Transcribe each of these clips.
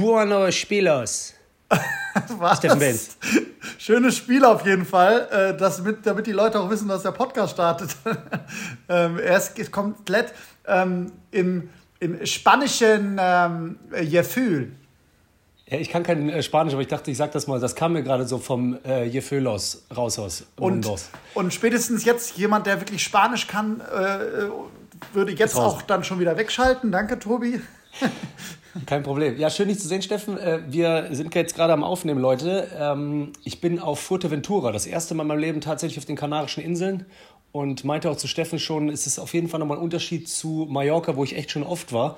Buono Spielos. Was? Steffen Benz. Schönes Spiel auf jeden Fall, äh, das mit, damit die Leute auch wissen, dass der Podcast startet. ähm, er ist komplett ähm, im, im spanischen ähm, Gefühl. Ja, ich kann kein äh, Spanisch, aber ich dachte, ich sag das mal. Das kam mir gerade so vom äh, Gefühlos raus aus. Und, und spätestens jetzt jemand, der wirklich Spanisch kann, äh, würde jetzt auch dann schon wieder wegschalten. Danke, Tobi. Kein Problem. Ja, schön, dich zu sehen, Steffen. Äh, wir sind jetzt gerade am Aufnehmen, Leute. Ähm, ich bin auf Fuerteventura, das erste Mal in meinem Leben tatsächlich auf den Kanarischen Inseln. Und meinte auch zu Steffen schon, ist es auf jeden Fall nochmal ein Unterschied zu Mallorca, wo ich echt schon oft war,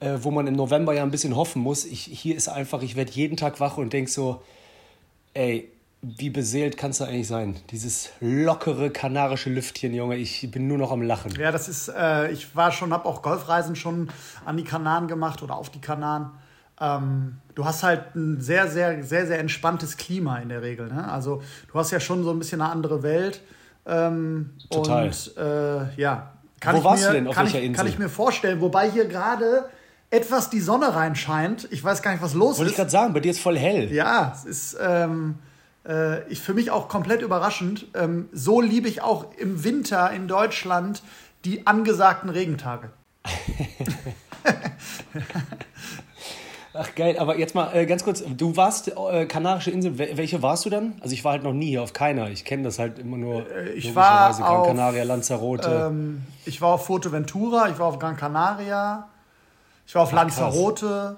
äh, wo man im November ja ein bisschen hoffen muss. Ich, hier ist einfach, ich werde jeden Tag wach und denke so, ey, wie beseelt kannst du eigentlich sein? Dieses lockere kanarische Lüftchen, Junge, ich bin nur noch am Lachen. Ja, das ist, äh, ich war schon, habe auch Golfreisen schon an die Kanaren gemacht oder auf die Kanaren. Ähm, du hast halt ein sehr, sehr, sehr, sehr entspanntes Klima in der Regel. Ne? Also du hast ja schon so ein bisschen eine andere Welt. Ähm, Total. Und äh, ja, kann Wo ich warst mir, du denn? Auf welcher ich, Insel? Kann ich mir vorstellen, wobei hier gerade etwas die Sonne reinscheint. Ich weiß gar nicht, was los Wollte ist. Wollte ich gerade sagen, bei dir ist voll hell. Ja, es ist. Ähm, äh, ich, für mich auch komplett überraschend. Ähm, so liebe ich auch im Winter in Deutschland die angesagten Regentage. Ach geil, aber jetzt mal äh, ganz kurz, du warst äh, Kanarische Insel, welche warst du dann? Also ich war halt noch nie auf keiner, ich kenne das halt immer nur äh, ich war auf, Gran Canaria, Lanzarote. Ähm, ich war auf Fuerteventura, ich war auf Gran Canaria, ich war auf Ach, Lanzarote,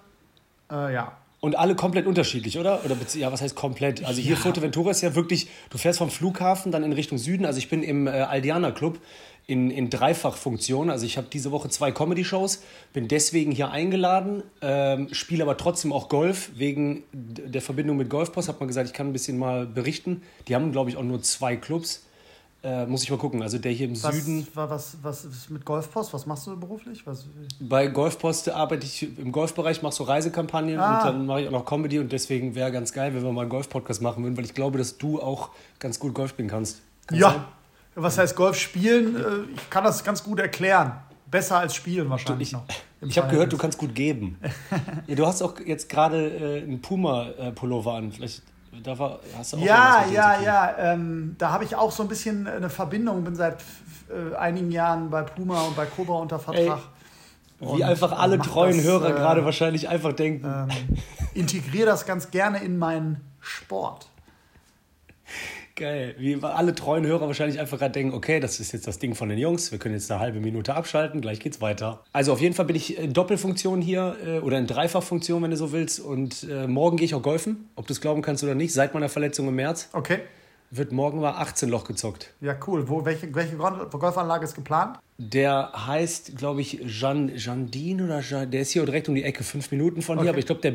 äh, ja. Und alle komplett unterschiedlich, oder? Oder ja, was heißt komplett? Also hier ja. Fuerteventura ist ja wirklich, du fährst vom Flughafen dann in Richtung Süden. Also ich bin im äh, Aldiana Club in, in Dreifachfunktion. Also ich habe diese Woche zwei Comedy-Shows, bin deswegen hier eingeladen, ähm, spiele aber trotzdem auch Golf. Wegen der Verbindung mit Golfpost hat man gesagt, ich kann ein bisschen mal berichten. Die haben, glaube ich, auch nur zwei Clubs. Äh, muss ich mal gucken. Also der hier im was, Süden. Was, was, was mit Golfpost? Was machst du beruflich? Was? Bei Golfpost arbeite ich im Golfbereich, mache so Reisekampagnen ah. und dann mache ich auch noch Comedy und deswegen wäre ganz geil, wenn wir mal einen Golf-Podcast machen würden, weil ich glaube, dass du auch ganz gut Golf spielen kannst. Kann ja. Sein? Was heißt Golf spielen? Äh, ich kann das ganz gut erklären. Besser als spielen wahrscheinlich ich, noch. Ich habe gehört, du kannst gut geben. ja, du hast auch jetzt gerade äh, einen Puma-Pullover an. Vielleicht da war, hast du auch ja, ja, ja. Ähm, da habe ich auch so ein bisschen eine Verbindung. Bin seit äh, einigen Jahren bei Puma und bei Cobra unter Vertrag. Ey, wie einfach alle treuen das, Hörer äh, gerade wahrscheinlich einfach denken. Ähm, integriere das ganz gerne in meinen Sport. Geil. Wie alle treuen Hörer wahrscheinlich einfach gerade denken, okay, das ist jetzt das Ding von den Jungs, wir können jetzt eine halbe Minute abschalten, gleich geht's weiter. Also auf jeden Fall bin ich in Doppelfunktion hier äh, oder in Dreifachfunktion, wenn du so willst. Und äh, morgen gehe ich auch golfen, ob du es glauben kannst oder nicht, seit meiner Verletzung im März. Okay. Wird morgen mal 18 Loch gezockt. Ja, cool. Wo, welche, welche Golfanlage ist geplant? Der heißt, glaube ich, Jean, Jandine oder Jean, der ist hier direkt um die Ecke, fünf Minuten von okay. hier, aber ich glaube, der,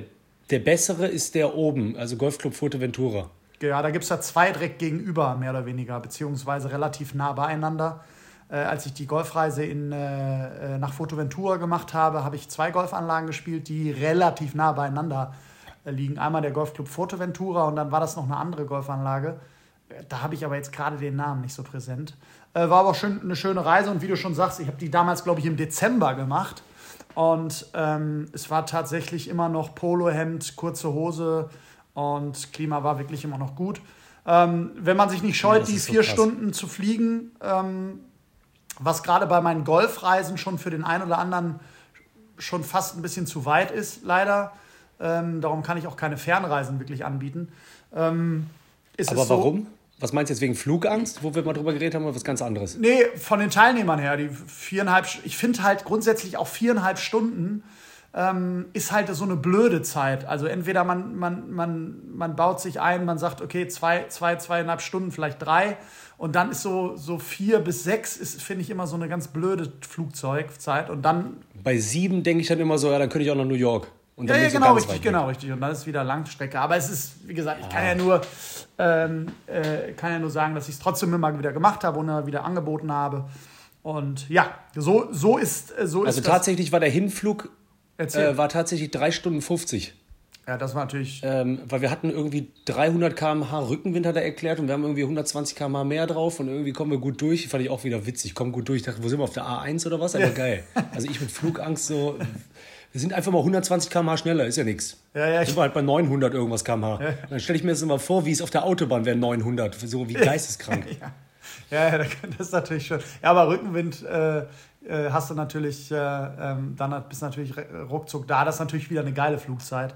der bessere ist der oben, also Golfclub Fuerteventura. Ja, da gibt es ja zwei direkt gegenüber, mehr oder weniger, beziehungsweise relativ nah beieinander. Äh, als ich die Golfreise in, äh, äh nach Fuerteventura gemacht habe, habe ich zwei Golfanlagen gespielt, die relativ nah beieinander äh, liegen. Einmal der Golfclub Fuerteventura und dann war das noch eine andere Golfanlage. Da habe ich aber jetzt gerade den Namen nicht so präsent. Äh, war aber schön, eine schöne Reise und wie du schon sagst, ich habe die damals, glaube ich, im Dezember gemacht. Und ähm, es war tatsächlich immer noch Polohemd, kurze Hose, und Klima war wirklich immer noch gut. Ähm, wenn man sich nicht scheut, ja, die vier so Stunden zu fliegen, ähm, was gerade bei meinen Golfreisen schon für den einen oder anderen schon fast ein bisschen zu weit ist, leider. Ähm, darum kann ich auch keine Fernreisen wirklich anbieten. Ähm, Aber warum? Was meinst du jetzt wegen Flugangst, wo wir mal drüber geredet haben, oder was ganz anderes? Nee, von den Teilnehmern her. Die viereinhalb, ich finde halt grundsätzlich auch viereinhalb Stunden ähm, ist halt so eine blöde Zeit. Also entweder man, man, man, man baut sich ein, man sagt, okay, zwei, zwei, zweieinhalb Stunden, vielleicht drei. Und dann ist so, so vier bis sechs, ist, finde ich, immer so eine ganz blöde Flugzeugzeit. Und dann. Bei sieben denke ich dann immer so, ja, dann könnte ich auch nach New York. Und ja, ja, genau, richtig, genau, richtig. Und dann ist wieder Langstrecke. Aber es ist, wie gesagt, ich kann ja nur, ähm, äh, kann ja nur sagen, dass ich es trotzdem immer wieder gemacht habe und immer wieder angeboten habe. Und ja, so, so ist äh, so Also ist tatsächlich war der Hinflug äh, war tatsächlich 3 Stunden 50. Ja, das war natürlich. Ähm, weil wir hatten irgendwie 300 km/h Rückenwind, hat er erklärt, und wir haben irgendwie 120 km/h mehr drauf und irgendwie kommen wir gut durch. Fand ich auch wieder witzig. Kommen gut durch. Ich dachte, wo sind wir auf der A1 oder was? Aber ja. geil. Also ich mit Flugangst so wir sind einfach mal 120 km/h schneller, ist ja nichts. Ja, ja, sind wir halt bei 900 irgendwas km/h. Ja. Dann stelle ich mir das immer vor, wie es auf der Autobahn wäre, 900, so wie geisteskrank. ja. ja, das ist natürlich schon. Ja, aber Rückenwind äh, äh, hast du natürlich, äh, ähm, dann bist du natürlich ruckzuck da. Das ist natürlich wieder eine geile Flugzeit.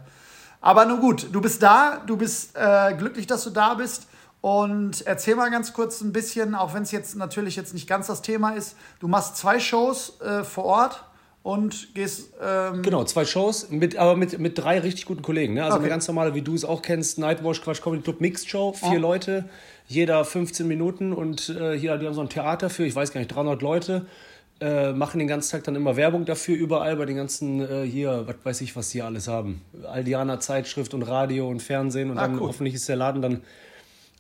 Aber nun gut, du bist da, du bist äh, glücklich, dass du da bist. Und erzähl mal ganz kurz ein bisschen, auch wenn es jetzt natürlich jetzt nicht ganz das Thema ist. Du machst zwei Shows äh, vor Ort und gehst. Ähm genau, zwei Shows, mit, aber mit, mit drei richtig guten Kollegen. Ne? Also okay. eine ganz normale, wie du es auch kennst, Nightwash Quatsch Comedy Club Mixed Show, vier oh. Leute, jeder 15 Minuten und äh, hier, die haben so ein Theater für, ich weiß gar nicht, 300 Leute. Äh, machen den ganzen Tag dann immer Werbung dafür, überall bei den ganzen, äh, hier, was weiß ich, was die alles haben. Aldiana Zeitschrift und Radio und Fernsehen und ah, dann cool. hoffentlich ist der Laden dann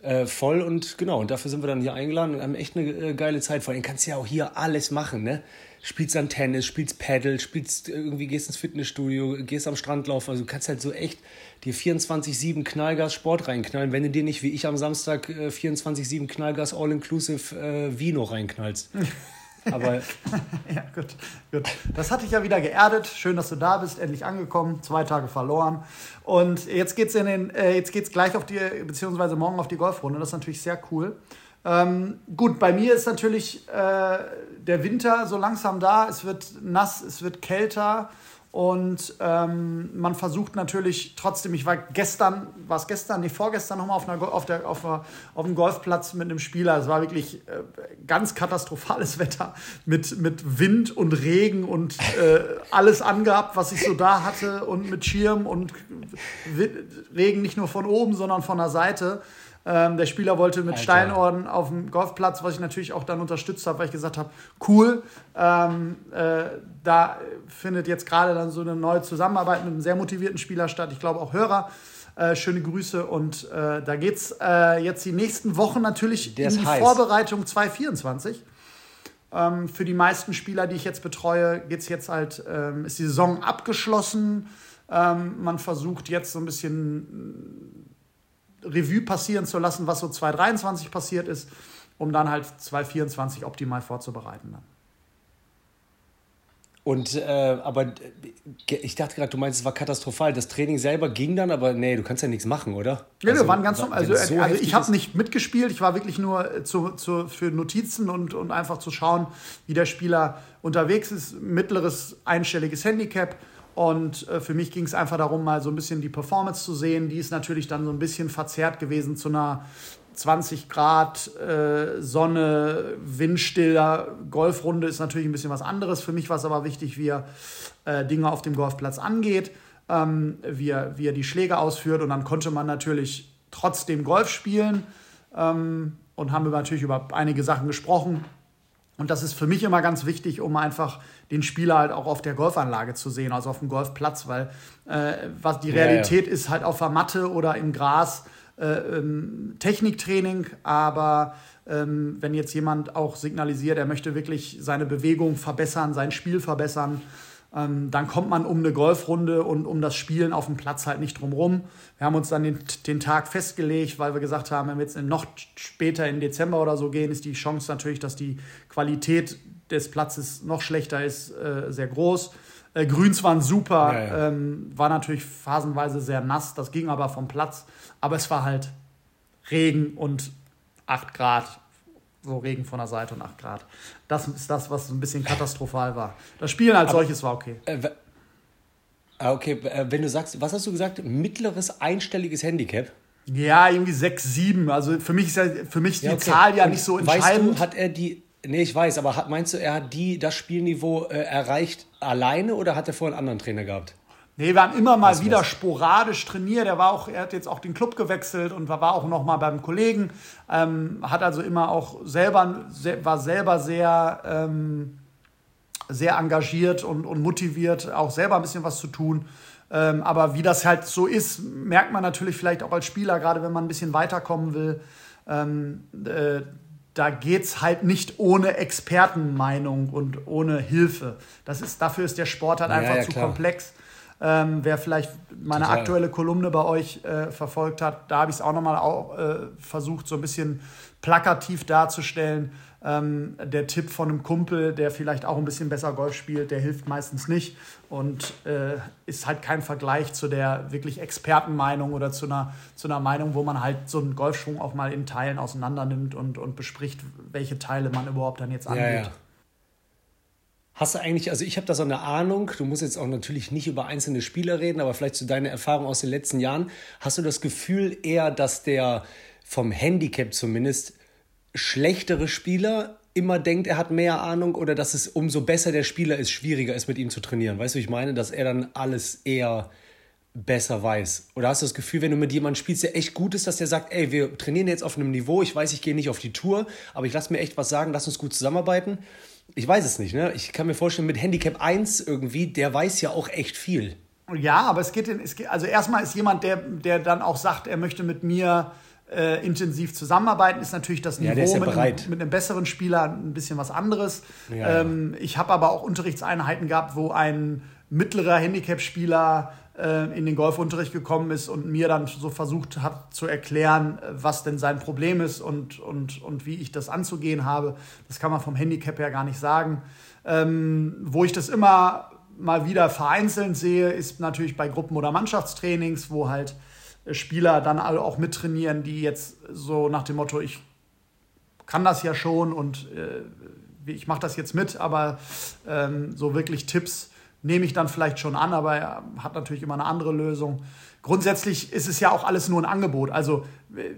äh, voll und genau, und dafür sind wir dann hier eingeladen und haben echt eine äh, geile Zeit. Vor allem kannst du ja auch hier alles machen, ne? spielst dann Tennis, spielst Paddle, spielst irgendwie gehst ins Fitnessstudio, gehst am Strand laufen. Also du kannst halt so echt dir 24-7 Knallgas Sport reinknallen, wenn du dir nicht wie ich am Samstag äh, 24-7 Knallgas All-Inclusive äh, Vino reinknallst. Aber ja, gut, gut. Das hatte ich ja wieder geerdet. Schön, dass du da bist, endlich angekommen. Zwei Tage verloren. Und jetzt geht's in den, äh, gleich auf die, beziehungsweise morgen auf die Golfrunde. Das ist natürlich sehr cool. Ähm, gut, bei mir ist natürlich äh, der Winter so langsam da. Es wird nass, es wird kälter. Und ähm, man versucht natürlich trotzdem, ich war gestern, war es gestern, nee, vorgestern nochmal auf, einer, auf, der, auf, einer, auf einem Golfplatz mit einem Spieler. Es war wirklich äh, ganz katastrophales Wetter mit, mit Wind und Regen und äh, alles angehabt, was ich so da hatte und mit Schirm und Regen nicht nur von oben, sondern von der Seite. Ähm, der Spieler wollte mit Alter. Steinorden auf dem Golfplatz, was ich natürlich auch dann unterstützt habe, weil ich gesagt habe, cool, ähm, äh, da findet jetzt gerade dann so eine neue Zusammenarbeit mit einem sehr motivierten Spieler statt. Ich glaube auch Hörer. Äh, schöne Grüße und äh, da geht es äh, jetzt die nächsten Wochen natürlich Der in die heiß. Vorbereitung 2024. Ähm, für die meisten Spieler, die ich jetzt betreue, geht's jetzt halt, ähm, ist die Saison abgeschlossen. Ähm, man versucht jetzt so ein bisschen Revue passieren zu lassen, was so 2023 passiert ist, um dann halt 2024 optimal vorzubereiten. Dann. Und, äh, aber ich dachte gerade, du meinst, es war katastrophal. Das Training selber ging dann, aber nee, du kannst ja nichts machen, oder? Ja, also, wir waren ganz normal. Also, so also ich habe nicht mitgespielt, ich war wirklich nur zu, zu, für Notizen und, und einfach zu schauen, wie der Spieler unterwegs ist. Mittleres einstelliges Handicap und äh, für mich ging es einfach darum, mal so ein bisschen die Performance zu sehen. Die ist natürlich dann so ein bisschen verzerrt gewesen zu einer 20 Grad äh, Sonne, windstiller Golfrunde ist natürlich ein bisschen was anderes. Für mich war es aber wichtig, wie er äh, Dinge auf dem Golfplatz angeht, ähm, wie, er, wie er die Schläge ausführt. Und dann konnte man natürlich trotzdem Golf spielen ähm, und haben wir natürlich über einige Sachen gesprochen. Und das ist für mich immer ganz wichtig, um einfach den Spieler halt auch auf der Golfanlage zu sehen, also auf dem Golfplatz, weil äh, was die Realität ja, ja. ist halt auf der Matte oder im Gras äh, ähm, Techniktraining, aber ähm, wenn jetzt jemand auch signalisiert, er möchte wirklich seine Bewegung verbessern, sein Spiel verbessern, ähm, dann kommt man um eine Golfrunde und um das Spielen auf dem Platz halt nicht drum rum. Wir haben uns dann den, den Tag festgelegt, weil wir gesagt haben, wenn wir jetzt noch später in Dezember oder so gehen, ist die Chance natürlich, dass die Qualität des Platzes noch schlechter ist, äh, sehr groß. Äh, Grüns waren super, ja, ja. Ähm, war natürlich phasenweise sehr nass, das ging aber vom Platz. Aber es war halt Regen und 8 Grad so Regen von der Seite und 8 Grad. Das ist das, was ein bisschen katastrophal war. Das Spielen als Aber, solches war okay. Äh, ah, okay, äh, wenn du sagst, was hast du gesagt? Mittleres einstelliges Handicap? Ja, irgendwie 6, 7. Also für mich ist ja, für mich ja, okay. die Zahl ja und nicht so entscheidend. Weißt du, hat er die. Nee, ich weiß, aber hat, meinst du, er hat die, das Spielniveau äh, erreicht alleine oder hat er vorher einen anderen Trainer gehabt? Nee, wir haben immer mal was, wieder sporadisch trainiert. Er war auch, er hat jetzt auch den Club gewechselt und war auch noch mal beim Kollegen. Ähm, hat also immer auch selber, war selber sehr, ähm, sehr engagiert und, und motiviert, auch selber ein bisschen was zu tun. Ähm, aber wie das halt so ist, merkt man natürlich vielleicht auch als Spieler, gerade wenn man ein bisschen weiterkommen will. Ähm, äh, da geht es halt nicht ohne Expertenmeinung und ohne Hilfe. Das ist, dafür ist der Sport halt ja, einfach ja, zu klar. komplex. Ähm, wer vielleicht meine Total. aktuelle Kolumne bei euch äh, verfolgt hat, da habe ich es auch nochmal äh, versucht, so ein bisschen plakativ darzustellen. Ähm, der Tipp von einem Kumpel, der vielleicht auch ein bisschen besser Golf spielt, der hilft meistens nicht und äh, ist halt kein Vergleich zu der wirklich Expertenmeinung oder zu einer, zu einer Meinung, wo man halt so einen Golfschwung auch mal in Teilen auseinander nimmt und, und bespricht, welche Teile man überhaupt dann jetzt angeht. Ja, ja. Hast du eigentlich, also ich habe da so eine Ahnung, du musst jetzt auch natürlich nicht über einzelne Spieler reden, aber vielleicht zu deiner Erfahrung aus den letzten Jahren. Hast du das Gefühl eher, dass der vom Handicap zumindest schlechtere Spieler immer denkt, er hat mehr Ahnung oder dass es umso besser der Spieler ist, schwieriger ist mit ihm zu trainieren? Weißt du, ich meine, dass er dann alles eher besser weiß? Oder hast du das Gefühl, wenn du mit jemandem spielst, der echt gut ist, dass der sagt, ey, wir trainieren jetzt auf einem Niveau, ich weiß, ich gehe nicht auf die Tour, aber ich lasse mir echt was sagen, lass uns gut zusammenarbeiten? Ich weiß es nicht, ne? Ich kann mir vorstellen, mit Handicap 1 irgendwie, der weiß ja auch echt viel. Ja, aber es geht, in, es geht also erstmal ist jemand, der, der dann auch sagt, er möchte mit mir äh, intensiv zusammenarbeiten, ist natürlich das Niveau ja, ja mit, einem, mit, einem, besseren Spieler ein bisschen was anderes. Ja, ähm, ich habe aber auch Unterrichtseinheiten gehabt, wo ein mittlerer Handicap-Spieler in den Golfunterricht gekommen ist und mir dann so versucht hat zu erklären, was denn sein Problem ist und, und, und wie ich das anzugehen habe. Das kann man vom Handicap her gar nicht sagen. Ähm, wo ich das immer mal wieder vereinzelt sehe, ist natürlich bei Gruppen- oder Mannschaftstrainings, wo halt Spieler dann alle auch mittrainieren, die jetzt so nach dem Motto, ich kann das ja schon und äh, ich mache das jetzt mit, aber ähm, so wirklich Tipps nehme ich dann vielleicht schon an, aber er hat natürlich immer eine andere Lösung. Grundsätzlich ist es ja auch alles nur ein Angebot. Also äh,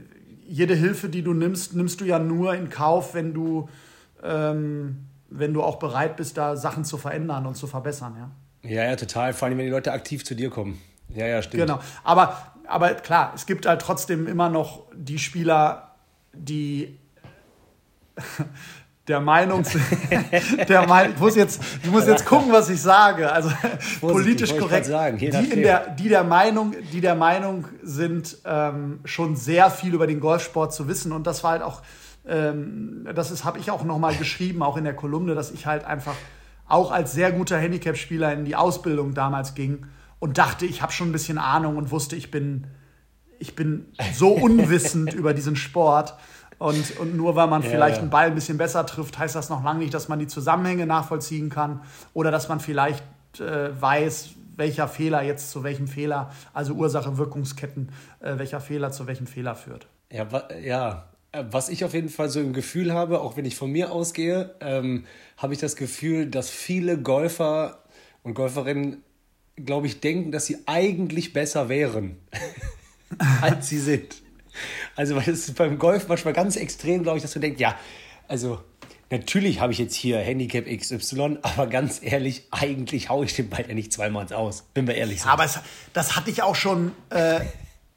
jede Hilfe, die du nimmst, nimmst du ja nur in Kauf, wenn du, ähm, wenn du auch bereit bist, da Sachen zu verändern und zu verbessern. Ja, ja, ja total. Vor allem, wenn die Leute aktiv zu dir kommen. Ja, ja, stimmt. Genau. Aber aber klar, es gibt halt trotzdem immer noch die Spieler, die der Meinung der Meinung, ich muss jetzt, ich muss jetzt gucken, was ich sage. Also politisch korrekt. Sagen, die, in der, die, der Meinung, die der Meinung sind, ähm, schon sehr viel über den Golfsport zu wissen. Und das war halt auch, ähm, das habe ich auch nochmal geschrieben, auch in der Kolumne, dass ich halt einfach auch als sehr guter Handicap-Spieler in die Ausbildung damals ging und dachte, ich habe schon ein bisschen Ahnung und wusste, ich bin, ich bin so unwissend über diesen Sport. Und, und nur weil man ja, vielleicht ja. einen Ball ein bisschen besser trifft, heißt das noch lange nicht, dass man die Zusammenhänge nachvollziehen kann oder dass man vielleicht äh, weiß, welcher Fehler jetzt zu welchem Fehler, also Ursache-Wirkungsketten, äh, welcher Fehler zu welchem Fehler führt. Ja, ja, äh, was ich auf jeden Fall so im Gefühl habe, auch wenn ich von mir ausgehe, ähm, habe ich das Gefühl, dass viele Golfer und Golferinnen glaube ich, denken, dass sie eigentlich besser wären, als sie sind. Also, weil es beim Golf manchmal ganz extrem, glaube ich, dass du denkst, ja, also natürlich habe ich jetzt hier Handicap XY, aber ganz ehrlich, eigentlich haue ich den Ball ja nicht zweimal Aus. Bin wir ehrlich. So. Aber es, das hatte ich auch schon, äh,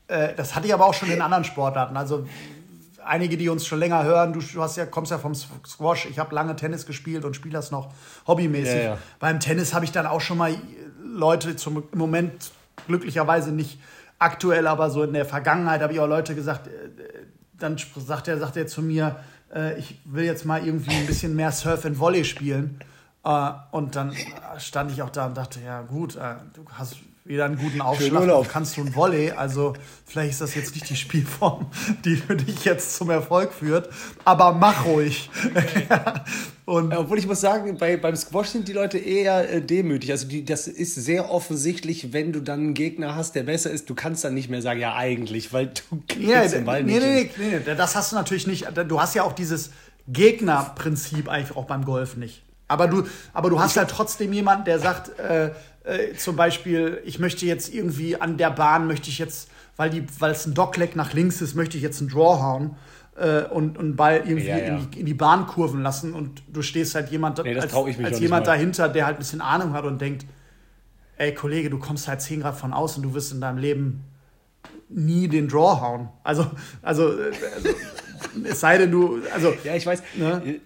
äh, das hatte ich aber auch schon in anderen Sportarten. Also einige, die uns schon länger hören, du, du hast ja, kommst ja vom Squash, ich habe lange Tennis gespielt und spiele das noch hobbymäßig. Ja, ja. Beim Tennis habe ich dann auch schon mal Leute zum im Moment glücklicherweise nicht aktuell, aber so in der Vergangenheit habe ich auch Leute gesagt, äh, dann sagt er, sagt er zu mir, äh, ich will jetzt mal irgendwie ein bisschen mehr Surf and Volley spielen. Äh, und dann stand ich auch da und dachte, ja gut, du hast wieder einen guten Aufschlag und kannst du ein Volley. Also vielleicht ist das jetzt nicht die Spielform, die für dich jetzt zum Erfolg führt, aber mach ruhig. und Obwohl ich muss sagen, bei, beim Squash sind die Leute eher äh, demütig. Also die, das ist sehr offensichtlich, wenn du dann einen Gegner hast, der besser ist, du kannst dann nicht mehr sagen, ja eigentlich, weil du ja, den Ball nee, nicht. Nee, nee, nee, das hast du natürlich nicht. Du hast ja auch dieses Gegnerprinzip eigentlich auch beim Golf nicht. Aber du, aber du hast halt trotzdem jemanden, der sagt, äh, äh, zum Beispiel, ich möchte jetzt irgendwie an der Bahn, möchte ich jetzt, weil, es ein Dockleg nach links ist, möchte ich jetzt einen Draw hauen äh, und, und Ball irgendwie ja, ja. In, die, in, die, Bahn kurven lassen und du stehst halt jemand nee, als, als jemand dahinter, der halt ein bisschen Ahnung hat und denkt, ey Kollege, du kommst halt 10 Grad von außen, du wirst in deinem Leben nie den Draw hauen. Also, also, also es sei denn, du, also. Ja, ich weiß. Ne?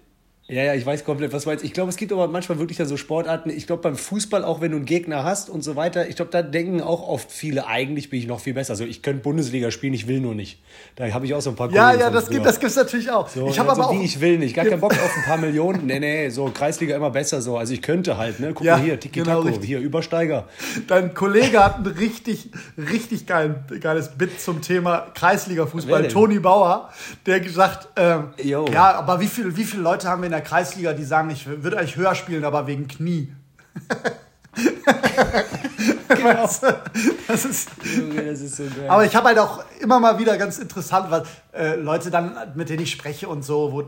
Ja, ja, ich weiß komplett, was du meinst. Ich glaube, es gibt aber manchmal wirklich da so Sportarten. Ich glaube, beim Fußball, auch wenn du einen Gegner hast und so weiter, ich glaube, da denken auch oft viele, eigentlich bin ich noch viel besser. Also ich könnte Bundesliga spielen, ich will nur nicht. Da habe ich auch so ein paar Ja, ja, das gibt es natürlich auch. So, ich habe habe so aber wie auch. ich will nicht. Gar keinen Bock auf ein paar Millionen. Nee, nee, so Kreisliga immer besser so. Also ich könnte halt, ne? Guck Ja, mal hier, Tiki genau, Taco, richtig. hier, Übersteiger. Dein Kollege hat ein richtig, richtig geil, geiles Bit zum Thema Kreisliga-Fußball. Toni Bauer, der gesagt, ähm, ja, aber wie, viel, wie viele Leute haben wir in der Kreisliga, die sagen, ich würde eigentlich höher spielen, aber wegen Knie. Weißt du? Das ist, Junge, das ist so geil. aber ich habe halt auch immer mal wieder ganz interessant, was äh, Leute dann, mit denen ich spreche und so, wo,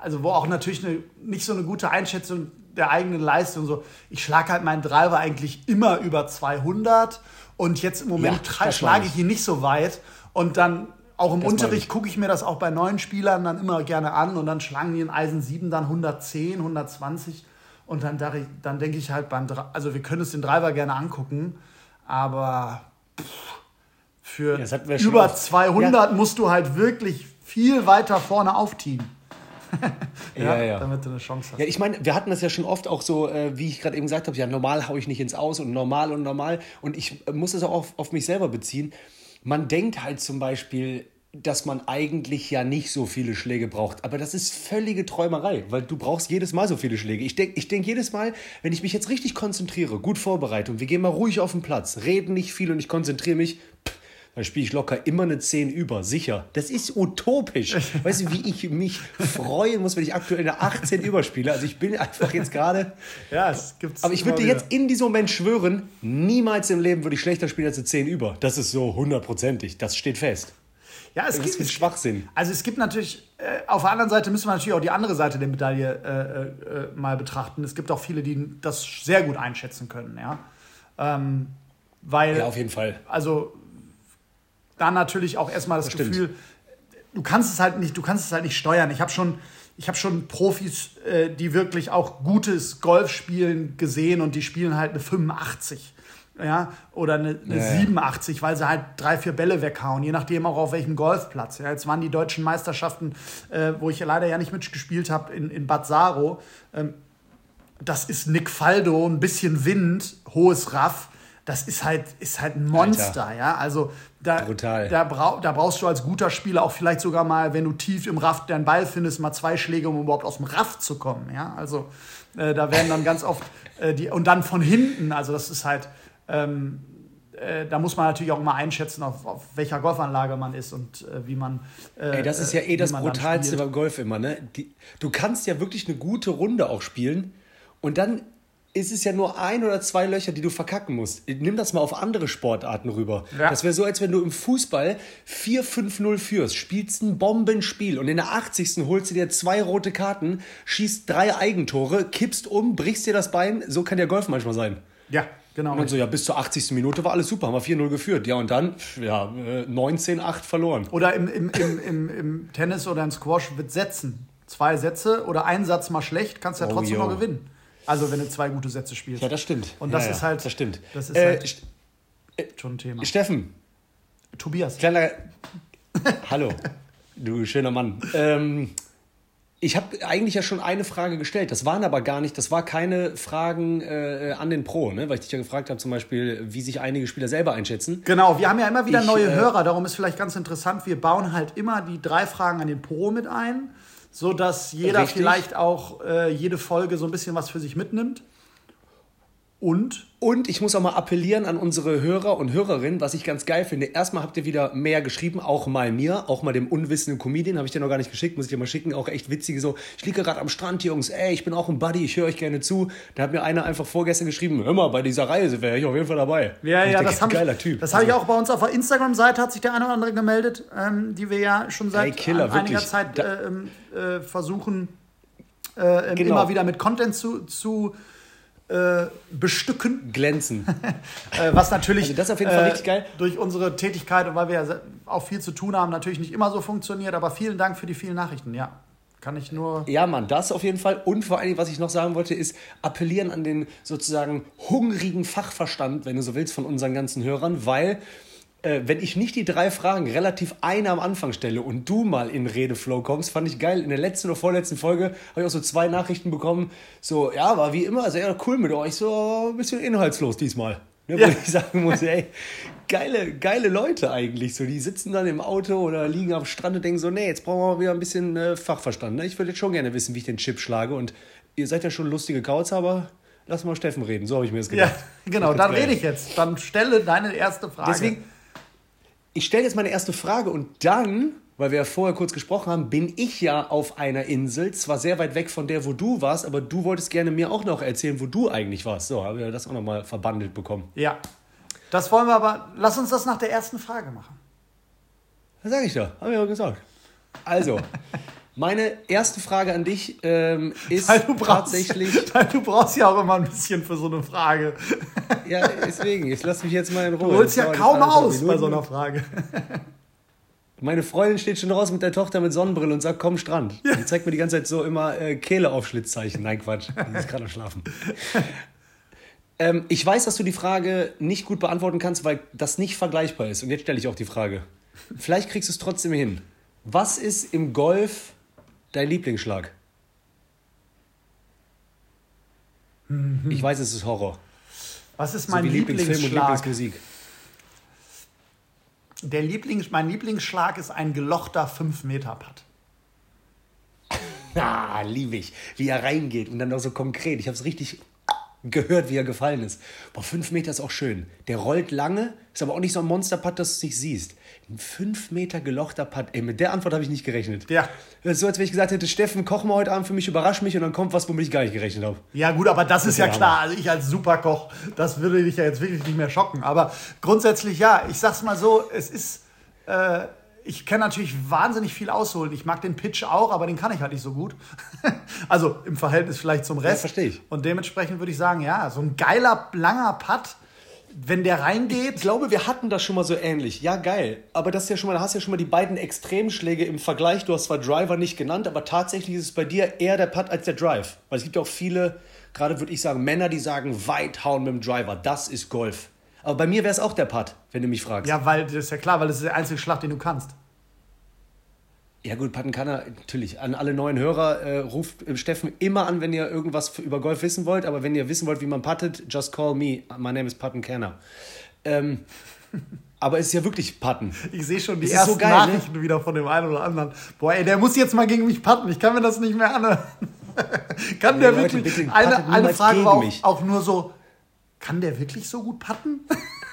also wo auch natürlich eine, nicht so eine gute Einschätzung der eigenen Leistung so. Ich schlage halt meinen Driver eigentlich immer über 200 und jetzt im Moment Ja, schlage ich ihn nicht so weit und dann auch im Das Unterricht ich. gucke ich mir das auch bei neuen Spielern dann immer gerne an und dann schlagen die in Eisen 7 dann 110, 120 und dann, dann denke ich halt beim, also wir können uns den Driver gerne angucken, aber pff, für Ja, über oft. 200 musst du halt wirklich viel weiter vorne aufteamen. ja, ja. Damit du eine Chance hast. Ja, ich meine, wir hatten das ja schon oft auch so, äh, wie ich gerade eben gesagt habe, ja, normal haue ich nicht ins Aus und normal und normal. Und ich äh, muss das auch auf, auf mich selber beziehen. Man denkt halt zum Beispiel, dass man eigentlich ja nicht so viele Schläge braucht. Aber das ist völlige Träumerei, weil du brauchst jedes Mal so viele Schläge. Ich denke ich denk jedes Mal, wenn ich mich jetzt richtig konzentriere, gut vorbereite und wir gehen mal ruhig auf den Platz, reden nicht viel und ich konzentriere mich, pff, dann spiele ich locker immer eine 10 über, sicher. Das ist utopisch. Weißt du, wie ich mich freuen muss, wenn ich aktuell eine 18 überspiele? Also ich bin einfach jetzt gerade... Ja, es gibt's. Aber ich würde dir jetzt in diesem Moment schwören, niemals im Leben würde ich schlechter spielen als eine 10 über. Das ist so hundertprozentig. Das steht fest. Ja, es Das gibt ist Schwachsinn. Also es gibt natürlich, äh, auf der anderen Seite müssen wir natürlich auch die andere Seite der Medaille äh, äh, mal betrachten. Es gibt auch viele, die das sehr gut einschätzen können, ja. Ähm, weil, Ja, auf jeden Fall. also da natürlich auch erstmal das, Das stimmt. Gefühl, du kannst es halt nicht, du kannst es halt nicht steuern. Ich habe schon, ich habe schon Profis, äh, die wirklich auch gutes Golf spielen gesehen und die spielen halt eine 85. Ja, oder eine, eine Ja, ja. 87, weil sie halt drei, vier Bälle weghauen, je nachdem auch auf welchem Golfplatz. Ja, jetzt waren die deutschen Meisterschaften, äh, wo ich ja leider ja nicht mitgespielt habe, in, in Bad Saro. Ähm, das ist Nick Faldo, ein bisschen Wind, hohes Raff. Das ist halt, ist halt ein Monster, ja. Also da, Brutal. Da, brau da brauchst du als guter Spieler auch vielleicht sogar mal, wenn du tief im Raff deinen Ball findest, mal zwei Schläge, um überhaupt aus dem Raff zu kommen. Ja, also äh, da werden dann ganz oft äh, die und dann von hinten. Also das ist halt, ähm, äh, da muss man natürlich auch mal einschätzen, auf, auf welcher Golfanlage man ist und äh, wie man. Äh, Ey, das ist ja eh das Brutalste beim Golf immer, ne? Die, du kannst ja wirklich eine gute Runde auch spielen und dann ist es ja nur ein oder zwei Löcher, die du verkacken musst. Nimm das mal auf andere Sportarten rüber. Ja. Das wäre so, als wenn du im Fußball 4-5-0 führst, spielst ein Bombenspiel und in der 80. holst du dir zwei rote Karten, schießt drei Eigentore, kippst um, brichst dir das Bein. So kann der Golf manchmal sein. Ja, genau. Und so, ja, bis zur 80. Minute war alles super, haben wir 4-0 geführt. Ja, und dann, ja, äh, 19-8 verloren. Oder im, im, im, im, im Tennis oder im Squash wird Sätzen. Zwei Sätze oder ein Satz mal schlecht, kannst du ja Oh, trotzdem yo. noch gewinnen. Also wenn du zwei gute Sätze spielst. Ja, das stimmt. Und das ja, ist ja, halt- Das stimmt. das ist äh, halt- St- schon ein Thema. Steffen, Tobias. kleiner. Hallo, du schöner Mann. Ähm, ich habe eigentlich ja schon eine Frage gestellt. Das waren aber gar nicht, das war keine Fragen äh, an den Pro, ne? weil ich dich ja gefragt habe, zum Beispiel, wie sich einige Spieler selber einschätzen. Genau, wir haben ja immer wieder Ich, neue äh, Hörer, darum ist vielleicht ganz interessant, wir bauen halt immer die drei Fragen an den Pro mit ein, sodass jeder Richtig. vielleicht auch äh, jede Folge so ein bisschen was für sich mitnimmt. Und Und ich muss auch mal appellieren an unsere Hörer und Hörerinnen, was ich ganz geil finde. Erstmal habt ihr wieder mehr geschrieben, auch mal mir, auch mal dem unwissenden Comedian, habe ich dir noch gar nicht geschickt, muss ich dir mal schicken. Auch echt witzige so, ich liege gerade am Strand, Jungs, ey, ich bin auch ein Buddy, ich höre euch gerne zu. Da hat mir einer einfach vorgestern geschrieben, hör mal, bei dieser Reise wäre ich auf jeden Fall dabei. Ja, Und ich ja, das haben geiler Typ. Das habe ich Also, auch bei uns auf der Instagram-Seite, hat sich der eine oder andere gemeldet, ähm, die wir ja schon seit Ey, Killer, einiger wirklich. Zeit äh, ähm, äh, versuchen, äh, ähm, Genau. immer wieder mit Content zu, zu äh, bestücken. Glänzen. Äh, was natürlich Also das ist auf jeden Fall richtig geil. durch unsere Tätigkeit und weil wir ja auch viel zu tun haben, natürlich nicht immer so funktioniert. Aber vielen Dank für die vielen Nachrichten. Ja, kann ich nur. Ja, Mann, das auf jeden Fall. Und vor allen Dingen, was ich noch sagen wollte, ist appellieren an den sozusagen hungrigen Fachverstand, wenn du so willst, von unseren ganzen Hörern, weil äh, wenn ich nicht die drei Fragen relativ eine am Anfang stelle und du mal in Redeflow kommst, fand ich geil. In der letzten oder vorletzten Folge habe ich auch so zwei Nachrichten bekommen. So, ja, war wie immer sehr cool mit euch. So ein bisschen inhaltslos diesmal. Ne, wo ich sagen muss, ey, geile, geile Leute eigentlich. So, die sitzen dann im Auto oder liegen am Strand und denken so, nee, jetzt brauchen wir mal wieder ein bisschen äh, Fachverstand. Ne? Ich würde jetzt schon gerne wissen, wie ich den Chip schlage. Und ihr seid ja schon lustige Kauz, aber lass mal Steffen reden. So habe ich mir das gedacht. Ja, genau, dann rede ich jetzt. Dann stelle deine erste Frage. Deswegen, ich stelle jetzt meine erste Frage und dann, weil wir ja vorher kurz gesprochen haben, bin ich ja auf einer Insel, zwar sehr weit weg von der, wo du warst, aber du wolltest gerne mir auch noch erzählen, wo du eigentlich warst. So, haben wir das auch nochmal verbandelt bekommen. Ja. Das wollen wir aber, lass uns das nach der ersten Frage machen. Das sage ich doch, haben wir ja gesagt. Also, meine erste Frage an dich ähm, ist Weil du brauchst, tatsächlich. Weil du brauchst ja auch immer ein bisschen für so eine Frage. Ja, deswegen, ich lass mich jetzt mal in Ruhe. Du holst ja kaum aus bei so einer Frage. Meine Freundin steht schon raus mit der Tochter mit Sonnenbrille und sagt, komm, Strand. Die zeigt mir die ganze Zeit so immer äh, Kehle auf Schlitzzeichen. Nein, Quatsch. Die ist gerade am Schlafen. ähm, ich weiß, dass du die Frage nicht gut beantworten kannst, weil das nicht vergleichbar ist. Und jetzt stelle ich auch die Frage. Vielleicht kriegst du es trotzdem hin. Was ist im Golf dein Lieblingsschlag? Ich weiß, es ist Horror. Was ist So mein wie Lieblingsfilm und Lieblingsschlag? Lieblingsmusik. Der Lieblings, mein Lieblingsschlag ist ein gelochter 5-Meter-Putt. Ah, liebe ich. Wie er reingeht und dann auch so konkret. Ich habe es richtig gehört, wie er gefallen ist. Boah, fünf Meter ist auch schön. Der rollt lange, ist aber auch nicht so ein Monsterputt, dass du es nicht siehst. Ein fünf Meter gelochter Putt. Ey, mit der Antwort habe ich nicht gerechnet. Ja. Das ist so, als wenn ich gesagt hätte, Steffen, koch mal heute Abend für mich, überrasch mich und dann kommt was, womit ich gar nicht gerechnet habe. Ja, gut, aber das, ist ja der klar. Also ich als Superkoch, das würde dich ja jetzt wirklich nicht mehr schocken. Aber grundsätzlich ja, ich sag's mal so, es ist. Äh, ich kann natürlich wahnsinnig viel ausholen. Ich mag den Pitch auch, aber den kann ich halt nicht so gut. also im Verhältnis vielleicht zum Rest. verstehe ich. Und dementsprechend würde ich sagen, ja, so ein geiler, langer Putt, wenn der Ich reingeht. glaube, wir hatten das schon mal so ähnlich. Ja, geil. Aber das ist ja schon mal, da hast ja schon mal die beiden Extremschläge im Vergleich. Du hast zwar Driver nicht genannt, aber tatsächlich ist es bei dir eher der Putt als der Drive. Weil es gibt ja auch viele, gerade würde ich sagen, Männer, die sagen, weit hauen mit dem Driver. Das ist Golf. Aber bei mir wäre es auch der Putt, wenn du mich fragst. Ja, weil das ist ja klar, weil das ist der einzige Schlag, den du kannst. Ja gut, Patten kann er, natürlich. An alle neuen Hörer äh, ruft äh, Steffen immer an, wenn ihr irgendwas für, über Golf wissen wollt. Aber wenn ihr wissen wollt, wie man puttet, just call me. My name is Patten Kenner. Ähm, aber es ist ja wirklich Putten. Ich sehe schon die Es ist so ersten geil, ne? Nachrichten wieder von dem einen oder anderen. Boah, ey, der muss jetzt mal gegen mich putten. Ich kann mir das nicht mehr anhören. kann der Leute, wirklich. bitte eine, eine Frage war auch, auch nur so: Kann der wirklich so gut putten?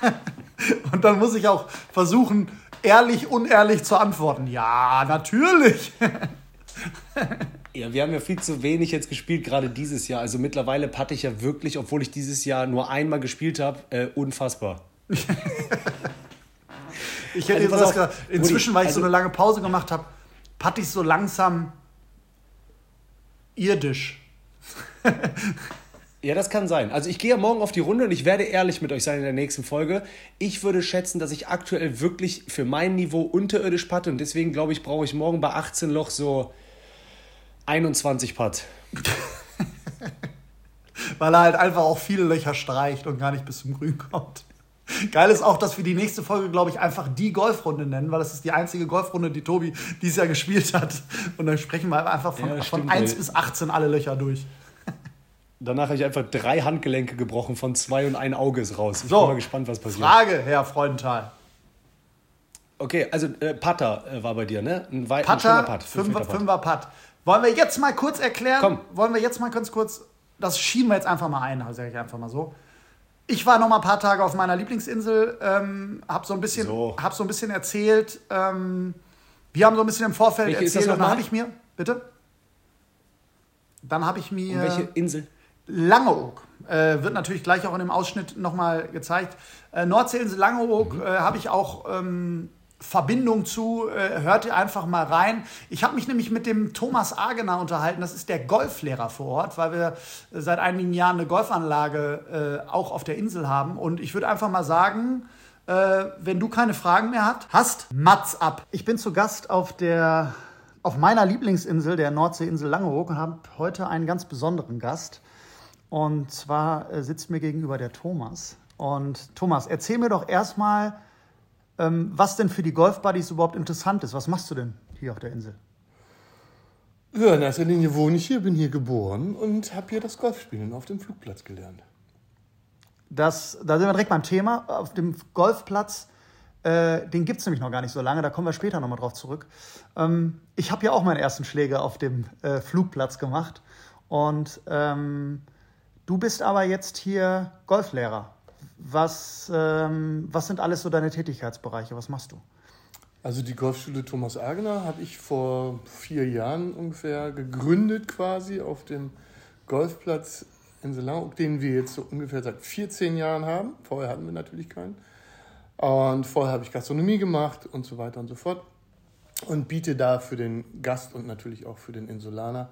Und dann muss ich auch versuchen, ehrlich, unehrlich zu antworten. Ja, natürlich. Ja, wir haben ja viel zu wenig jetzt gespielt, gerade dieses Jahr. Also mittlerweile patte ich ja wirklich, obwohl ich dieses Jahr nur einmal gespielt habe, äh, unfassbar. Ich hätte Also jetzt was gesagt. Inzwischen, weil ich so also- eine lange Pause gemacht habe, patte ich so langsam irdisch. Ja, das kann sein. Also ich gehe ja morgen auf die Runde und ich werde ehrlich mit euch sein in der nächsten Folge. Ich würde schätzen, dass ich aktuell wirklich für mein Niveau unterirdisch patte und deswegen glaube ich, brauche ich morgen bei 18 Loch so 21 Putt. weil er halt einfach auch viele Löcher streicht und gar nicht bis zum Grün kommt. Geil ist auch, dass wir die nächste Folge, glaube ich, einfach die Golfrunde nennen, weil das ist die einzige Golfrunde, die Tobi dieses Jahr gespielt hat. Und dann sprechen wir einfach von, Ja, von stimmt, 1 ey. bis 18 alle Löcher durch. Danach habe ich einfach drei Handgelenke gebrochen, von zwei und ein Auge ist raus. Ich So. bin mal gespannt, was passiert. Frage, Herr Freudenthal. Okay, also äh, Putter äh, war bei dir, ne? Ein, wei- ein Putter, Putt. Fünf Fünfer. Fünfer Putt. Wollen wir jetzt mal kurz erklären? Komm. Wollen wir jetzt mal ganz kurz, das schieben wir jetzt einfach mal ein, sage ich einfach mal so. Ich war noch mal ein paar Tage auf meiner Lieblingsinsel, ähm, habe so ein bisschen, So. hab so ein bisschen erzählt. Ähm, wir haben so ein bisschen im Vorfeld Welche ist erzählt das und dann habe ich mir, bitte. Dann habe ich mir Und welche Insel? Langeoog. Äh, wird natürlich gleich auch in dem Ausschnitt nochmal gezeigt. Äh, Nordseeinsel Langeoog Mhm. äh, habe ich auch ähm, Verbindung zu. Äh, hört ihr einfach mal rein. Ich habe mich nämlich mit dem Thomas Agener unterhalten. Das ist der Golflehrer vor Ort, weil wir äh, seit einigen Jahren eine Golfanlage äh, auch auf der Insel haben. Und ich würde einfach mal sagen, äh, wenn du keine Fragen mehr hat, hast, Mats ab. Ich bin zu Gast auf der auf meiner Lieblingsinsel, der Nordseeinsel Langeoog, und habe heute einen ganz besonderen Gast. Und zwar äh, sitzt mir gegenüber der Thomas. Und Thomas, erzähl mir doch erstmal, ähm, was denn für die Golfbuddies überhaupt interessant ist. Was machst du denn hier auf der Insel? Ja, in erster Linie wohne ich hier, bin hier geboren und habe hier das Golfspielen auf dem Flugplatz gelernt. Das, da sind wir direkt beim Thema. Auf dem Golfplatz, äh, den gibt es nämlich noch gar nicht so lange, da kommen wir später nochmal drauf zurück. Ähm, ich habe ja auch meinen ersten Schläger auf dem äh, Flugplatz gemacht. Und ähm, du bist aber jetzt hier Golflehrer. Was, ähm, was sind alles so deine Tätigkeitsbereiche? Was machst du? Also die Golfschule Thomas Agener habe ich vor vier Jahren ungefähr gegründet quasi auf dem Golfplatz in Selang, den wir jetzt so ungefähr seit 14 Jahren haben. Vorher hatten wir natürlich keinen. Und vorher habe ich Gastronomie gemacht und so weiter und so fort. Und biete da für den Gast und natürlich auch für den Insulaner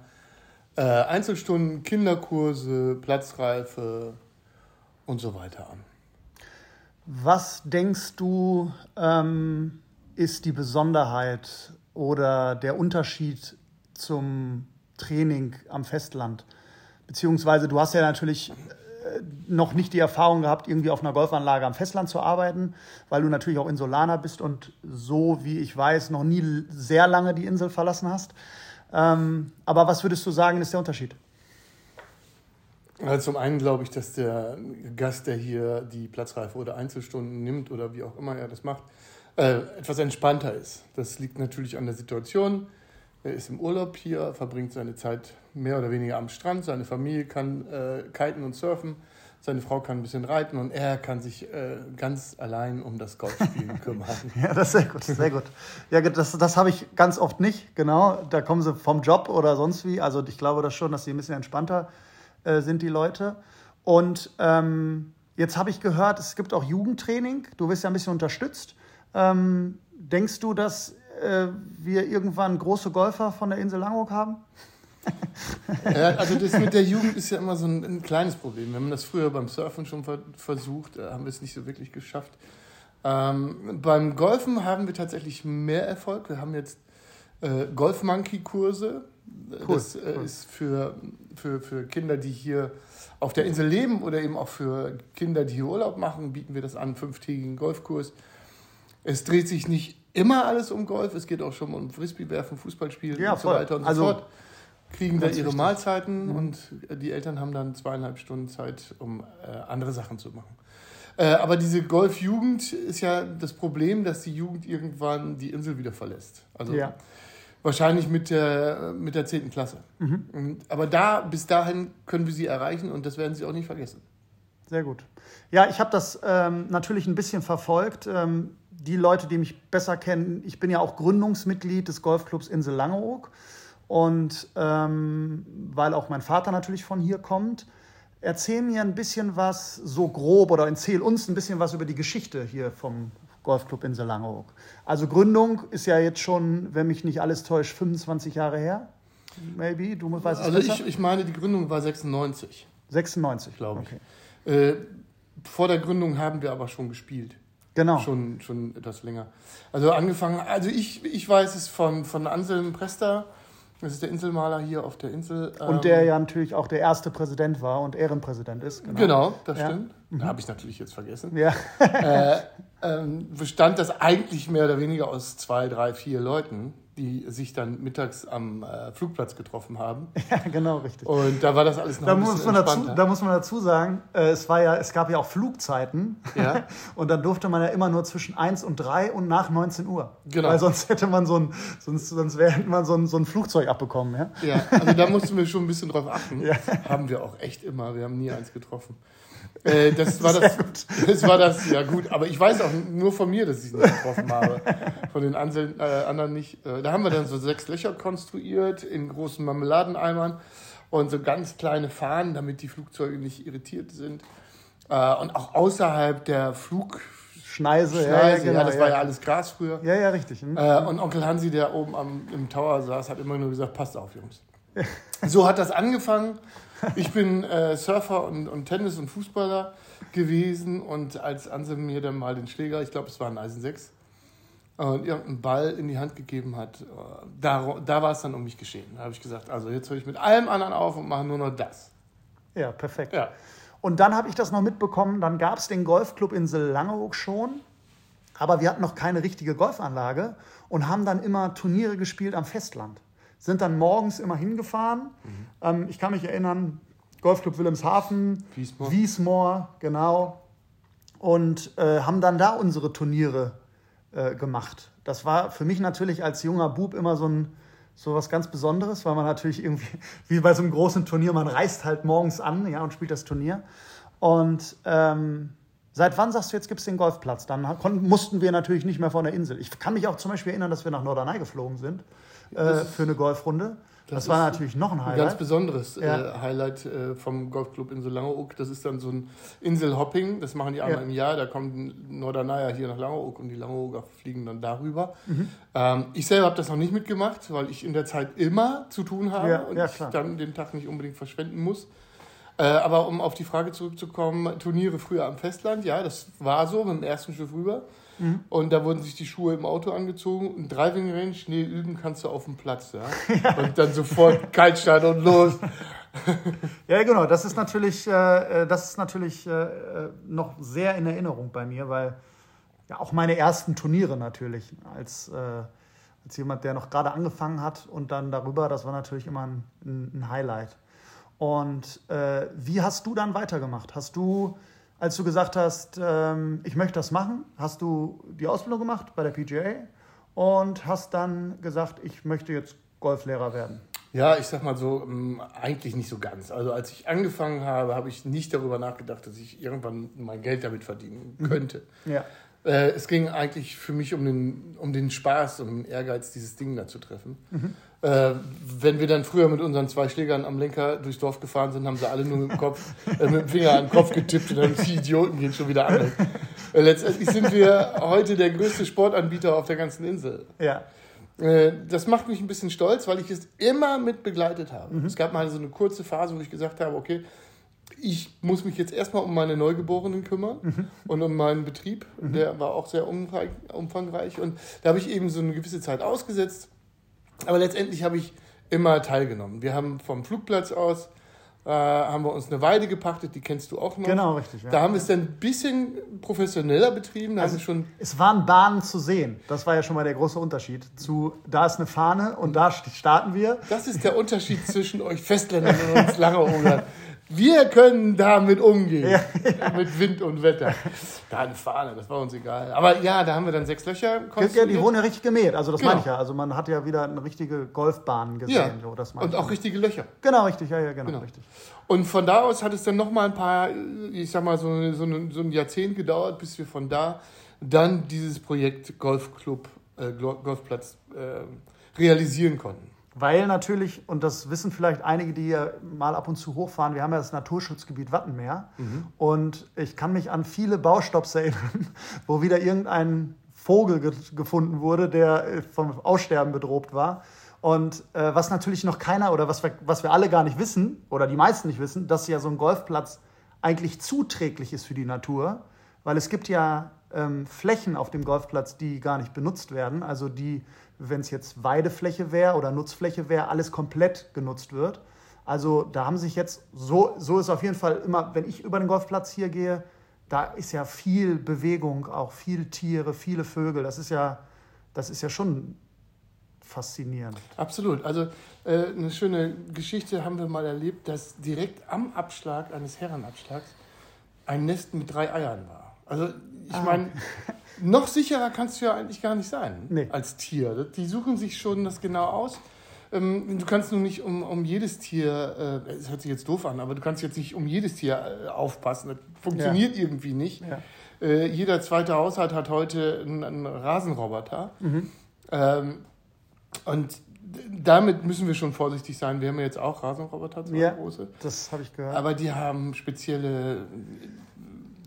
äh, Einzelstunden, Kinderkurse, Platzreife und so weiter an. Was denkst du, ähm, ist die Besonderheit oder der Unterschied zum Training am Festland? Beziehungsweise du hast ja natürlich äh, noch nicht die Erfahrung gehabt, irgendwie auf einer Golfanlage am Festland zu arbeiten, weil du natürlich auch Insulaner bist und so wie ich weiß, noch nie sehr lange die Insel verlassen hast. Ähm, aber was würdest du sagen, ist der Unterschied? Also zum einen glaube ich, dass der Gast, der hier die Platzreife oder Einzelstunden nimmt oder wie auch immer er das macht, äh, etwas entspannter ist. Das liegt natürlich an der Situation. Er ist im Urlaub hier, verbringt seine Zeit mehr oder weniger am Strand. Seine Familie kann äh, kiten und surfen. Seine Frau kann ein bisschen reiten und er kann sich äh, ganz allein um das Golfspielen kümmern. ja, das ist sehr gut, sehr gut. Ja, das, das habe ich ganz oft nicht, genau. Da kommen sie vom Job oder sonst wie. Also ich glaube das schon, dass sie ein bisschen entspannter äh, sind, die Leute. Und ähm, jetzt habe ich gehört, es gibt auch Jugendtraining. Du wirst ja ein bisschen unterstützt. Ähm, denkst du, dass äh, wir irgendwann große Golfer von der Insel Langeoog haben? Ja, also das mit der Jugend ist ja immer so ein, ein kleines Problem. Wir haben das früher beim Surfen schon ver versucht, äh, haben wir es nicht so wirklich geschafft. Ähm, beim Golfen haben wir tatsächlich mehr Erfolg. Wir haben jetzt äh, Golf-Monkey-Kurse. Cool, das äh, cool. ist für, für, für Kinder, die hier auf der Insel leben oder eben auch für Kinder, die hier Urlaub machen, bieten wir das an, fünftägigen Golfkurs. Es dreht sich nicht immer alles um Golf, es geht auch schon um Frisbee-Werfen, Fußballspielen ja, und so weiter und so also, fort. Kriegen da ihre wichtig. Mahlzeiten mhm. und die Eltern haben dann zweieinhalb Stunden Zeit, um äh, andere Sachen zu machen. Äh, aber diese Golfjugend ist ja das Problem, dass die Jugend irgendwann die Insel wieder verlässt. Also ja. wahrscheinlich mit der, mit der 10. Klasse. Mhm. Aber da, bis dahin können wir sie erreichen und das werden sie auch nicht vergessen. Sehr gut. Ja, ich habe das ähm, natürlich ein bisschen verfolgt. Ähm, die Leute, die mich besser kennen, ich bin ja auch Gründungsmitglied des Golfclubs Insel Langeoog. Und ähm, weil auch mein Vater natürlich von hier kommt, erzähl mir ein bisschen was, so grob, oder erzähl uns ein bisschen was über die Geschichte hier vom Golfclub Insel Langeoog. Also Gründung ist ja jetzt schon, wenn mich nicht alles täuscht, 25 Jahre her. Maybe, du weißt es Also ich, ich meine, die Gründung war 96. 96, glaube ich. Okay. Äh, vor der Gründung haben wir aber schon gespielt. Genau. Schon, schon etwas länger. Also angefangen, also ich, ich weiß es von, von Anselm Prester. Das ist der Inselmaler hier auf der Insel. Und der ähm, ja natürlich auch der erste Präsident war und Ehrenpräsident ist. Genau, genau das ja. stimmt. Mhm. Habe ich natürlich jetzt vergessen. Ja. äh, ähm, bestand das eigentlich mehr oder weniger aus zwei, drei, vier Leuten die sich dann mittags am äh, Flugplatz getroffen haben. Ja, genau, richtig. Und da war das alles noch da ein muss man dazu, Da muss man dazu sagen, äh, es, war ja, es gab ja auch Flugzeiten. Ja. und dann durfte man ja immer nur zwischen 1 und 3 und nach 19 Uhr. Genau. Weil sonst hätte man so ein, sonst, sonst hätte man so ein, so ein Flugzeug abbekommen. Ja? ja, also da mussten wir schon ein bisschen drauf achten. Ja. Haben wir auch echt immer. Wir haben nie eins getroffen. Äh, das, war das, das war das, ja gut, aber ich weiß auch nur von mir, dass ich es nicht getroffen habe. Von den Ansel, äh, anderen nicht. Äh, da haben wir dann so sechs Löcher konstruiert in großen Marmeladeneimern und so ganz kleine Fahnen, damit die Flugzeuge nicht irritiert sind. Äh, und auch außerhalb der Flug, Schneise, Schneise, ja, genau, ja, das ja. war ja alles Gras früher. Ja, ja, richtig. Mhm. Äh, und Onkel Hansi, der oben am, im Tower saß, hat immer nur gesagt, passt auf, Jungs. so hat das angefangen. Ich bin äh, Surfer und, und, Tennis- und Fußballer gewesen und als Anselm mir dann mal den Schläger, ich glaube es war ein Eisen 6, und irgendeinen Ball in die Hand gegeben hat, äh, da, da war es dann um mich geschehen. Da habe ich gesagt, also jetzt höre ich mit allem anderen auf und mache nur noch das. Ja, perfekt. Ja. Und dann habe ich das noch mitbekommen, dann gab es den Golfclub Insel Langeoog schon. Aber wir hatten noch keine richtige Golfanlage und haben dann immer Turniere gespielt am Festland. Sind dann morgens immer hingefahren. Mhm. Ähm, ich kann mich erinnern, Golfclub Wilhelmshaven, Wiesmoor, Wiesmoor genau. Und äh, haben dann da unsere Turniere äh, gemacht. Das war für mich natürlich als junger Bub immer so ein so was ganz Besonderes, weil man natürlich irgendwie, wie bei so einem großen Turnier, man reist halt morgens an ja, und spielt das Turnier. Und ähm, seit wann sagst du, jetzt gibt es den Golfplatz? Dann konnten, mussten wir natürlich nicht mehr von der Insel. Ich kann mich auch zum Beispiel erinnern, dass wir nach Norderney geflogen sind äh, für eine Golfrunde. Das, das war natürlich noch ein Highlight. Ein ganz besonderes äh, ja. äh, Highlight äh, vom Golfclub Insel Langeoog. Das ist dann so ein Inselhopping. Das machen die einmal ja. im Jahr. Da kommen Nordernayer hier nach Langeoog und die Langeooger fliegen dann darüber. Mhm. Ähm, ich selber habe das noch nicht mitgemacht, weil ich in der Zeit immer zu tun habe ja, und ich dann den Tag nicht unbedingt verschwenden muss. Äh, aber um auf die Frage zurückzukommen, Turniere früher am Festland, ja, das war so mit dem ersten Schiff rüber. Mhm. Und da wurden sich die Schuhe im Auto angezogen. Ein Driving Range, nee, üben kannst du auf dem Platz. Ja? ja. Und dann sofort Kaltstart und los. ja, genau. Das ist natürlich, äh, äh, das ist natürlich äh, noch sehr in Erinnerung bei mir, weil ja auch meine ersten Turniere natürlich als, äh, als jemand, der noch gerade angefangen hat und dann darüber, das war natürlich immer ein, ein Highlight. Und äh, wie hast du dann weitergemacht? Hast du als du gesagt hast, ähm, ich möchte das machen, hast du die Ausbildung gemacht bei der PGA und hast dann gesagt, ich möchte jetzt Golflehrer werden. Ja, ich sag mal so, ähm, eigentlich nicht so ganz. Also als ich angefangen habe, habe ich nicht darüber nachgedacht, dass ich irgendwann mein Geld damit verdienen mhm. könnte. Ja. Äh, es ging eigentlich für mich um den, um den Spaß und um den Ehrgeiz, dieses Ding da zu treffen. Mhm. Äh, wenn wir dann früher mit unseren zwei Schlägern am Lenker durchs Dorf gefahren sind, haben sie alle nur mit dem, Kopf, äh, mit dem Finger an den Kopf getippt und dann die Idioten gehen schon wieder an. Äh, letztendlich sind wir heute der größte Sportanbieter auf der ganzen Insel. Ja. Äh, das macht mich ein bisschen stolz, weil ich es immer mit begleitet habe. Mhm. Es gab mal so eine kurze Phase, wo ich gesagt habe, okay, ich muss mich jetzt erstmal um meine Neugeborenen kümmern mhm. und um meinen Betrieb. Mhm. Der war auch sehr umfangreich. Und da habe ich eben so eine gewisse Zeit ausgesetzt aber letztendlich habe ich immer teilgenommen. Wir haben vom Flugplatz aus äh, haben wir uns eine Weide gepachtet, die kennst du auch noch. Genau, richtig. Ja. Da haben wir es dann ein bisschen professioneller betrieben. Also schon es waren Bahnen zu sehen. Das war ja schon mal der große Unterschied. Zu, da ist eine Fahne und da starten wir. Das ist der Unterschied zwischen euch Festländern und uns Langeogern. Wir können damit umgehen. Ja, ja. Mit Wind und Wetter. Da eine Fahne, das war uns egal. Aber ja, da haben wir dann sechs Löcher Ja, die wurden ja richtig gemäht. Also das genau. meine ich ja. Also man hat ja wieder eine richtige Golfbahn gesehen. Ja. So, das und auch richtige Löcher. Genau, richtig. Ja, ja, genau, genau. richtig. Und von da aus hat es dann noch mal ein paar, ich sag mal, so, so, ein, so ein Jahrzehnt gedauert, bis wir von da dann dieses Projekt Golfclub, äh, Golfplatz äh, realisieren konnten. Weil natürlich, und das wissen vielleicht einige, die hier mal ab und zu hochfahren, wir haben ja das Naturschutzgebiet Wattenmeer. Mhm. Und ich kann mich an viele Baustopps erinnern, wo wieder irgendein Vogel ge gefunden wurde, der äh, vom Aussterben bedroht war. Und äh, was natürlich noch keiner oder was wir, was wir alle gar nicht wissen, oder die meisten nicht wissen, dass ja so ein Golfplatz eigentlich zuträglich ist für die Natur. Weil es gibt ja ähm, Flächen auf dem Golfplatz, die gar nicht benutzt werden, also die wenn es jetzt Weidefläche wäre oder Nutzfläche wäre, alles komplett genutzt wird. Also da haben sich jetzt, so, so ist auf jeden Fall immer, wenn ich über den Golfplatz hier gehe, da ist ja viel Bewegung, auch viele Tiere, viele Vögel. Das ist ja, das ist ja schon faszinierend. Absolut. Also äh, eine schöne Geschichte haben wir mal erlebt, dass direkt am Abschlag eines Herrenabschlags ein Nest mit drei Eiern war. Also ich ah. meine, noch sicherer kannst du ja eigentlich gar nicht sein nee. als Tier. Die suchen sich schon das genau aus. Ähm, du kannst nun nicht um, um jedes Tier, äh, es hört sich jetzt doof an, aber du kannst jetzt nicht um jedes Tier äh, aufpassen. Das funktioniert ja. irgendwie nicht. Ja. Äh, jeder zweite Haushalt hat heute einen, einen Rasenroboter. Mhm. Ähm, und damit müssen wir schon vorsichtig sein. Wir haben ja jetzt auch Rasenroboter, zwei ja, große. Das habe ich gehört. Aber die haben spezielle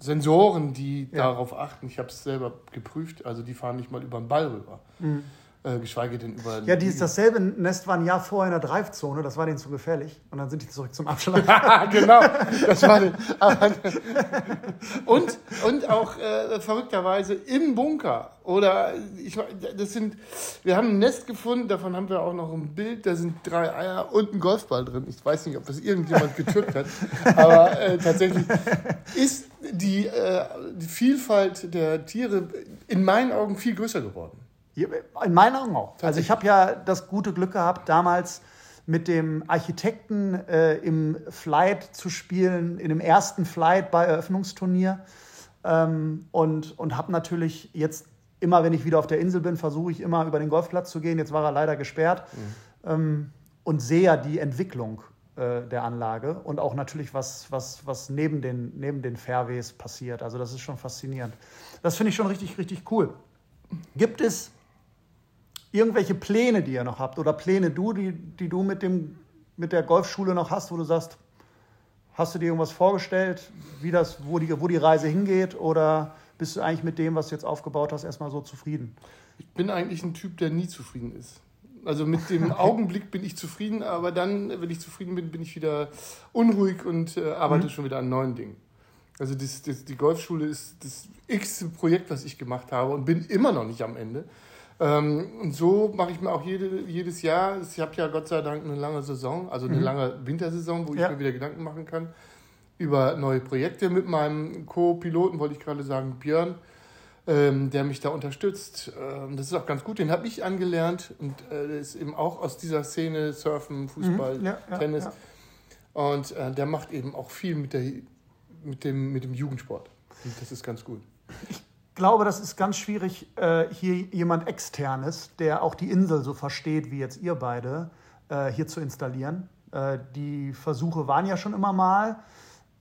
Sensoren, die ja. darauf achten. Ich habe es selber geprüft, also die fahren nicht mal über den Ball rüber. Mhm. Äh, geschweige denn über. Ja, dieses, dasselbe Nest war ein Jahr vorher in der Dreifzone, das war denen zu gefährlich. Und dann sind die zurück zum Abschlag. genau, das war den, und, und auch äh, verrückterweise im Bunker. Oder ich das sind, wir haben ein Nest gefunden, davon haben wir auch noch ein Bild, da sind drei Eier und ein Golfball drin. Ich weiß nicht, ob das irgendjemand getürkt hat, aber äh, tatsächlich ist die, äh, die Vielfalt der Tiere in meinen Augen viel größer geworden. In meinen Augen auch. Also ich habe ja das gute Glück gehabt, damals mit dem Architekten äh, im Flight zu spielen, in dem ersten Flight bei Eröffnungsturnier. Ähm, und und habe natürlich jetzt immer, wenn ich wieder auf der Insel bin, versuche ich immer über den Golfplatz zu gehen. Jetzt war er leider gesperrt. Mhm. Ähm, und sehe ja die Entwicklung äh, der Anlage und auch natürlich, was, was, was neben, den, neben den Fairways passiert. Also das ist schon faszinierend. Das finde ich schon richtig, richtig cool. Gibt es irgendwelche Pläne, die ihr noch habt oder Pläne du, die, die du mit, dem, mit der Golfschule noch hast, wo du sagst, hast du dir irgendwas vorgestellt, wie das, wo, die, wo die Reise hingeht oder bist du eigentlich mit dem, was du jetzt aufgebaut hast, erstmal so zufrieden? Ich bin eigentlich ein Typ, der nie zufrieden ist. Also mit dem Augenblick bin ich zufrieden, aber dann, wenn ich zufrieden bin, bin ich wieder unruhig und äh, arbeite mhm. schon wieder an neuen Dingen. Also das, das, die Golfschule ist das x Projekt, was ich gemacht habe und bin immer noch nicht am Ende. Ähm, und so mache ich mir auch jede, jedes Jahr, ich habe ja Gott sei Dank eine lange Saison, also eine mhm. lange Wintersaison, wo ich ja. mir wieder Gedanken machen kann über neue Projekte mit meinem Co-Piloten, wollte ich gerade sagen, Björn, ähm, der mich da unterstützt. Ähm, das ist auch ganz gut, den habe ich angelernt und äh, der ist eben auch aus dieser Szene Surfen, Fußball, mhm. ja, ja, Tennis. Und äh, der macht eben auch viel mit, der, mit, dem, mit dem Jugendsport. Und das ist ganz gut. Ich glaube, das ist ganz schwierig, äh, hier jemand externes, der auch die Insel so versteht wie jetzt ihr beide, äh, hier zu installieren. Äh, die Versuche waren ja schon immer mal,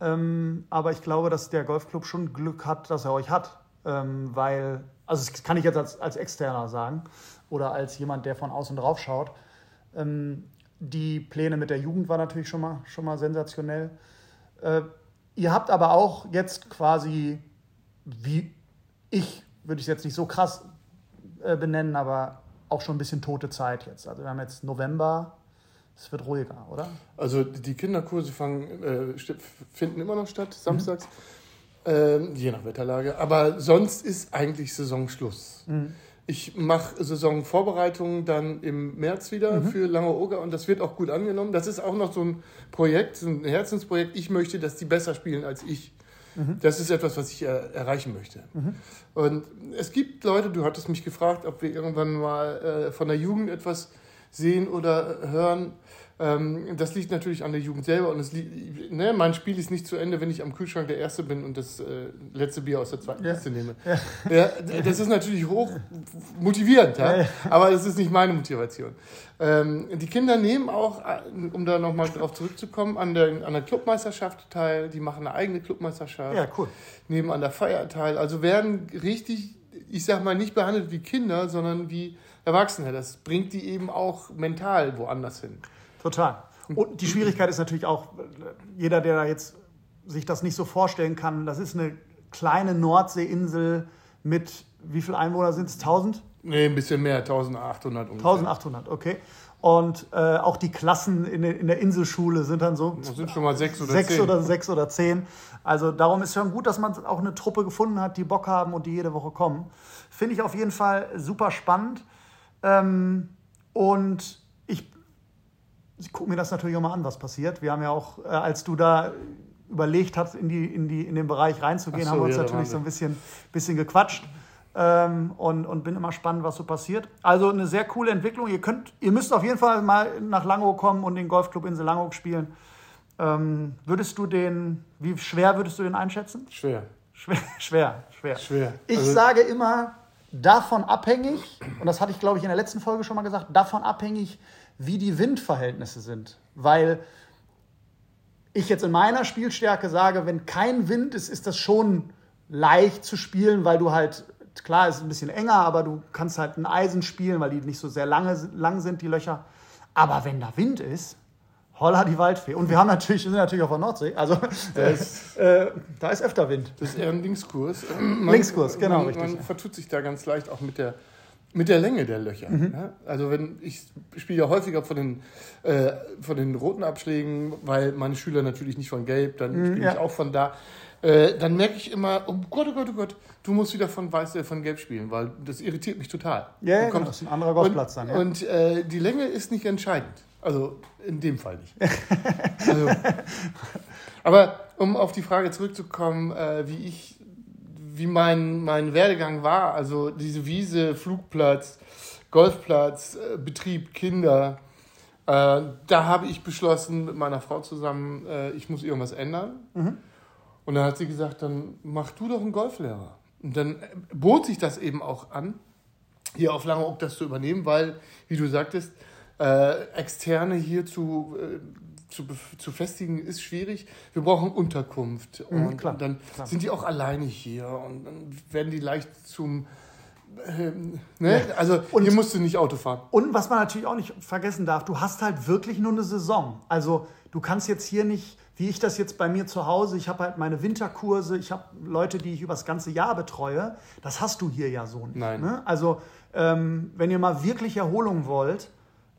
ähm, aber ich glaube, dass der Golfclub schon Glück hat, dass er euch hat, ähm, weil, also das kann ich jetzt als, als Externer sagen oder als jemand, der von außen drauf schaut. Ähm, die Pläne mit der Jugend waren natürlich schon mal, schon mal sensationell. ihr habt aber auch jetzt quasi, wie ich würde ich es jetzt nicht so krass äh, benennen, aber auch schon ein bisschen tote Zeit jetzt. Also wir haben jetzt November, es wird ruhiger, oder? Also die Kinderkurse fangen, äh, finden immer noch statt, samstags, mhm. Äh, je nach Wetterlage. Aber sonst ist eigentlich Saisonschluss. Mhm. Ich mache Saisonvorbereitungen dann im März wieder mhm. für Lange Oger und das wird auch gut angenommen. Das ist auch noch so ein Projekt, so ein Herzensprojekt. Ich möchte, dass die besser spielen als ich. Mhm. Das ist etwas, was ich er erreichen möchte. Mhm. Und es gibt Leute, du hattest mich gefragt, ob wir irgendwann mal äh, von der Jugend etwas sehen oder hören. Ähm, das liegt natürlich an der Jugend selber und es liegt, ne, mein Spiel ist nicht zu Ende, wenn ich am Kühlschrank der Erste bin und das äh, letzte Bier aus der zweiten ja. Kiste nehme. Ja. ja. das ist natürlich hoch motivierend, ja? ja aber das ist nicht meine Motivation. Ähm, die Kinder nehmen auch, äh, um da nochmal drauf zurückzukommen, an der, an der Clubmeisterschaft teil. Die machen eine eigene Clubmeisterschaft. Ja, cool. Nehmen an der Feier teil. Also werden richtig, ich sag mal, nicht behandelt wie Kinder, sondern wie Erwachsene. Das bringt die eben auch mental woanders hin. Total. Und die Schwierigkeit ist natürlich auch, jeder, der da jetzt sich das nicht so vorstellen kann, das ist eine kleine Nordseeinsel mit, wie viele Einwohner sind es? 1000? Nee, ein bisschen mehr, 1800 ungefähr. 1800, okay. Und äh, auch die Klassen in, in, der Inselschule sind dann so. Das sind schon mal sechs oder sechs zehn. Oder sechs oder zehn. Also darum ist schon gut, dass man auch eine Truppe gefunden hat, die Bock haben und die jede Woche kommen. Finde ich auf jeden Fall super spannend. Ähm, und ich gucke mir das natürlich auch mal an, was passiert. Wir haben ja auch, äh, als du da überlegt hast, in, die, in, die, in den Bereich reinzugehen, so, haben wir uns ja, natürlich so ein bisschen, bisschen gequatscht. Ähm, und, und bin immer spannend, was so passiert. Also eine sehr coole Entwicklung. Ihr, könnt, ihr müsst auf jeden Fall mal nach Langeoog kommen und den Golfclub Insel Langeoog spielen. Ähm, würdest du den, wie schwer würdest du den einschätzen? Schwer. Schwer, schwer. schwer. schwer. Ich also, sage immer, davon abhängig, und das hatte ich, glaube ich, in der letzten Folge schon mal gesagt, davon abhängig, wie die Windverhältnisse sind. Weil ich jetzt in meiner Spielstärke sage, wenn kein Wind ist, ist das schon leicht zu spielen, weil du halt, klar, ist ein bisschen enger, aber du kannst halt ein Eisen spielen, weil die nicht so sehr lange, lang sind, die Löcher. Aber wenn da Wind ist, holla die Waldfee. Und wir haben natürlich, sind natürlich auf der Nordsee, also das, äh, da ist öfter Wind. Das ist eher ein Linkskurs. Man, Linkskurs, genau, man, richtig. Man vertut sich da ganz leicht auch mit der Mit der Länge der Löcher. Mhm. Ja? Also wenn ich spiele ja häufiger von den, äh, von den roten Abschlägen, weil meine Schüler natürlich nicht von Gelb, dann mhm, spiele ja. ich auch von da. Äh, dann merke ich immer, oh Gott, oh Gott, oh Gott, du musst wieder von Weiß, äh, von Gelb spielen, weil das irritiert mich total. Ja, ja genau, das ist ein anderer Golfplatz dann. Ja. Und äh, die Länge ist nicht entscheidend. Also in dem Fall nicht. also, aber um auf die Frage zurückzukommen, äh, wie ich, wie mein, mein Werdegang war, also diese Wiese, Flugplatz, Golfplatz, äh, Betrieb, Kinder, äh, da habe ich beschlossen mit meiner Frau zusammen, ich muss irgendwas ändern. Mhm. Und dann hat sie gesagt, dann mach du doch einen Golflehrer. Und dann bot sich das eben auch an, hier auf Langeoog das zu übernehmen, weil, wie du sagtest, äh, Externe hier zu, äh, zu, zu festigen ist schwierig. Wir brauchen Unterkunft. Mhm, und, klar, und dann klar. sind die auch alleine hier und dann werden die leicht zum ähm, ne? ja. Also und, hier musst du nicht Auto fahren. Und was man natürlich auch nicht vergessen darf, du hast halt wirklich nur eine Saison. Also du kannst jetzt hier nicht wie ich das jetzt bei mir zu Hause, ich habe halt meine Winterkurse, ich habe Leute, die ich über das ganze Jahr betreue. Das hast du hier ja so nicht. Nein. Ne? Also, ähm, wenn ihr mal wirklich Erholung wollt,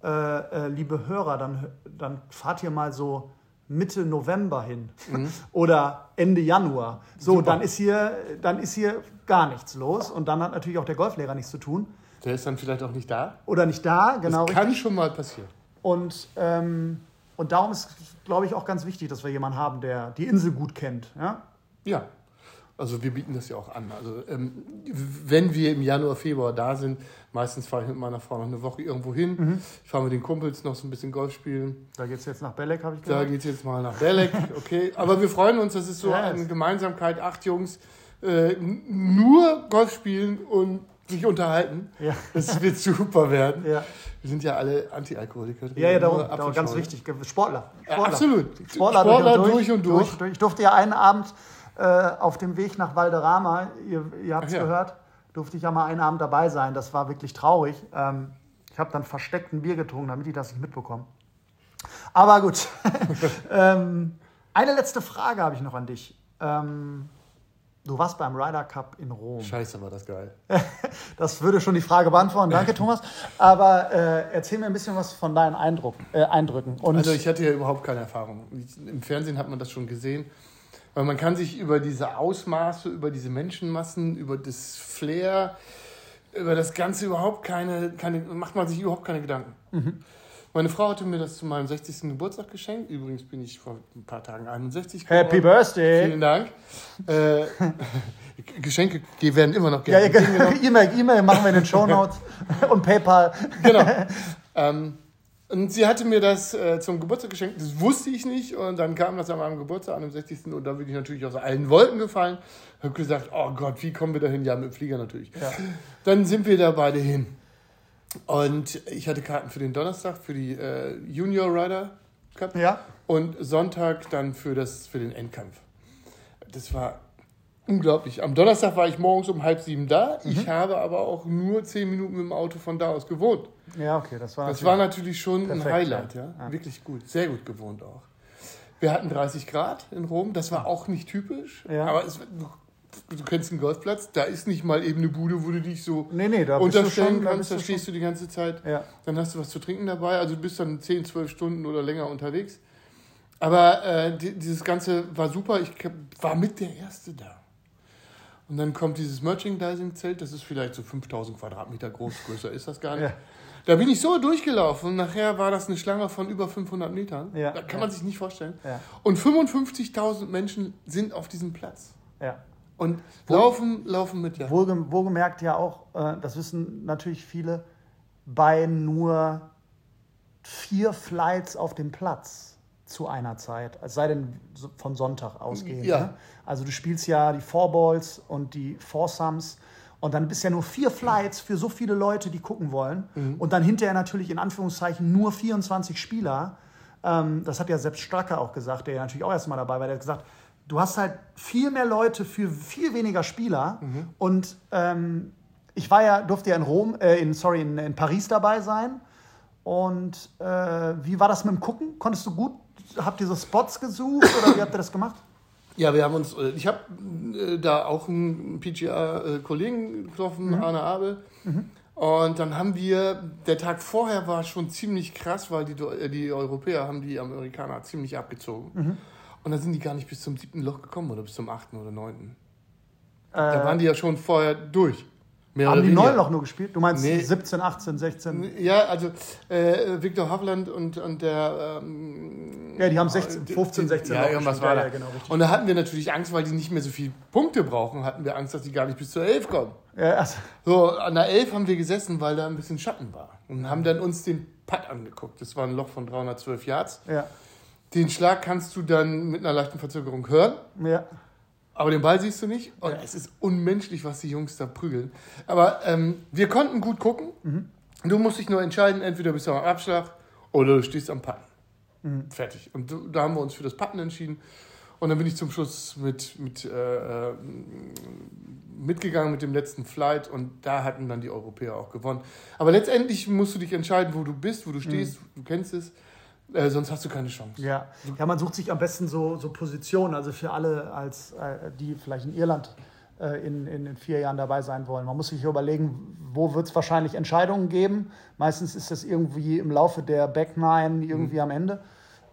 äh, äh, liebe Hörer, dann, dann fahrt ihr mal so Mitte November hin mhm. oder Ende Januar. So, dann ist, hier, dann ist hier gar nichts los und dann hat natürlich auch der Golflehrer nichts zu tun. Der ist dann vielleicht auch nicht da? Oder nicht da, genau. Das kann richtig. schon mal passieren. Und ähm, und darum ist, glaube ich, auch ganz wichtig, dass wir jemanden haben, der die Insel gut kennt. Ja, ja. Also wir bieten das ja auch an. Also ähm, wenn wir im Januar, Februar da sind, meistens fahre ich mit meiner Frau noch eine Woche irgendwo hin. Mhm. Ich fahre mit den Kumpels noch so ein bisschen Golf spielen. Da geht es jetzt nach Belek, habe ich gehört. Da geht es jetzt mal nach Belek, okay. Aber wir freuen uns, das ist so yes. eine Gemeinsamkeit. Acht Jungs, äh, nur Golf spielen und sich unterhalten. Ja. Das wird super werden. Ja. Wir sind ja alle Anti-Alkoholiker. Ja, ja, darum, darum ganz wichtig. Sportler. Sportler. Ja, absolut. Sportler, Sportler durch, durch, und durch. durch. Ich durfte ja einen Abend äh, auf dem Weg nach Valderrama, ihr, ihr habt es ja. gehört, durfte ich ja mal einen Abend dabei sein. Das war wirklich traurig. Ähm, ich habe dann versteckt ein Bier getrunken, damit ich das nicht mitbekomme. Aber gut. ähm, eine letzte Frage habe ich noch an dich. Ähm, Du warst beim Ryder Cup in Rom. Scheiße, war das geil. das würde schon die Frage beantworten. Danke, Thomas. Aber äh, erzähl mir ein bisschen was von deinen Eindruck, äh, Eindrücken. Und also ich hatte ja überhaupt keine Erfahrung. Im Fernsehen hat man das schon gesehen. Weil man kann sich über diese Ausmaße, über diese Menschenmassen, über das Flair, über das Ganze überhaupt keine, keine macht man sich überhaupt keine Gedanken. Mhm. Meine Frau hatte mir das zu meinem 60. Geburtstag geschenkt. Übrigens bin ich vor ein paar Tagen 61 geworden. Happy Birthday! Vielen Dank. Äh, Geschenke werden immer noch gerne. Ja, E-Mail, E-Mail machen wir in den Show Notes und PayPal. Genau. Ähm, und sie hatte mir das äh, zum Geburtstag geschenkt, das wusste ich nicht. Und dann kam das an meinem Geburtstag, an dem 60. Und da bin ich natürlich aus allen Wolken gefallen. Habe gesagt, oh Gott, wie kommen wir dahin? Ja, mit dem Flieger natürlich. Ja. Dann sind wir da beide hin. Und ich hatte Karten für den Donnerstag für die äh, Junior Rider Cup ja. und Sonntag dann für, das, für den Endkampf. Das war unglaublich. Am Donnerstag war ich morgens um halb sieben da. Mhm. Ich habe aber auch nur zehn Minuten mit dem Auto von da aus gewohnt. Ja, okay, das war, das war natürlich schon perfekt, ein Highlight. Ja. ja. Wirklich gut, sehr gut gewohnt auch. Wir hatten 30 Grad in Rom, das war auch nicht typisch, ja. aber es, du kennst einen Golfplatz, da ist nicht mal eben eine Bude, wo du dich so nee, nee, da unterstellen schon, kannst, da, da stehst du die ganze Zeit. Ja. Dann hast du was zu trinken dabei, also du bist dann 10, 12 Stunden oder länger unterwegs. Aber äh, die, dieses Ganze war super, ich war mit der Erste da. Und dann kommt dieses Merchandising-Zelt, das ist vielleicht so 5000 Quadratmeter groß, größer ist das gar nicht. Ja. Da bin ich so durchgelaufen und nachher war das eine Schlange von über 500 Metern. Ja. Da kann ja. man sich nicht vorstellen. Und 55.000 Menschen sind auf diesem Platz. Ja. Und laufen, laufen mit, ja. Wohlgemerkt ja auch, äh, das wissen natürlich viele, bei nur vier Flights auf dem Platz zu einer Zeit, es sei denn von Sonntag ausgehend. Ja. Ne? Also du spielst ja die Four Balls und die Foursomes und dann bist ja nur vier Flights für so viele Leute, die gucken wollen. Mhm. Und dann hinterher natürlich in Anführungszeichen nur 24 Spieler. Ähm, das hat ja selbst Stracker auch gesagt, der ja natürlich auch erstmal dabei war. Der hat gesagt, du hast halt viel mehr Leute für viel weniger Spieler. Mhm. Und ähm, ich war ja, durfte ja in Rom, äh, in, sorry, in, in, Paris dabei sein. Und äh, wie war das mit dem Gucken? Konntest du gut, habt ihr so Spots gesucht oder wie habt ihr das gemacht? Ja, wir haben uns, äh, ich habe äh, da auch einen PGA-Kollegen getroffen, mhm. Arne Abel. Mhm. Und dann haben wir, der Tag vorher war schon ziemlich krass, weil die, äh, die Europäer haben die Amerikaner ziemlich abgezogen. Mhm. Und dann sind die gar nicht bis zum siebten Loch gekommen oder bis zum achten oder neunten. Äh, da waren die ja schon vorher durch. Mehr haben die neun Loch nur gespielt? Du meinst nee. 17, 18, 16? Ja, also äh, Viktor Hovland und, und der. Ähm, ja, die haben 16, 15, 16 ja, irgendwas war da. Ja, genau, und da hatten wir natürlich Angst, weil die nicht mehr so viele Punkte brauchen, hatten wir Angst, dass die gar nicht bis zur 11 kommen. Ja, also. So, an der 11 haben wir gesessen, weil da ein bisschen Schatten war. Und haben dann uns den Putt angeguckt. Das war ein Loch von 312 Yards. Ja. Den Schlag kannst du dann mit einer leichten Verzögerung hören. Ja. Aber den Ball siehst du nicht. Und ja. es ist unmenschlich, was die Jungs da prügeln. Aber ähm, wir konnten gut gucken. Mhm. Du musst dich nur entscheiden, entweder bist du am Abschlag oder du stehst am Patten. Mhm. Fertig. Und da haben wir uns für das Patten entschieden. Und dann bin ich zum Schluss mit, mit, äh, äh, mitgegangen mit dem letzten Flight und da hatten dann die Europäer auch gewonnen. Aber letztendlich musst du dich entscheiden, wo du bist, wo du stehst, mhm. du kennst es. Äh, sonst hast du keine Chance. Ja. ja, man sucht sich am besten so, so Positionen, also für alle, als, äh, die vielleicht in Irland äh, in, in, in, vier Jahren dabei sein wollen. Man muss sich überlegen, wo wird es wahrscheinlich Entscheidungen geben. Meistens ist das irgendwie im Laufe der Back Nine irgendwie mhm. am Ende.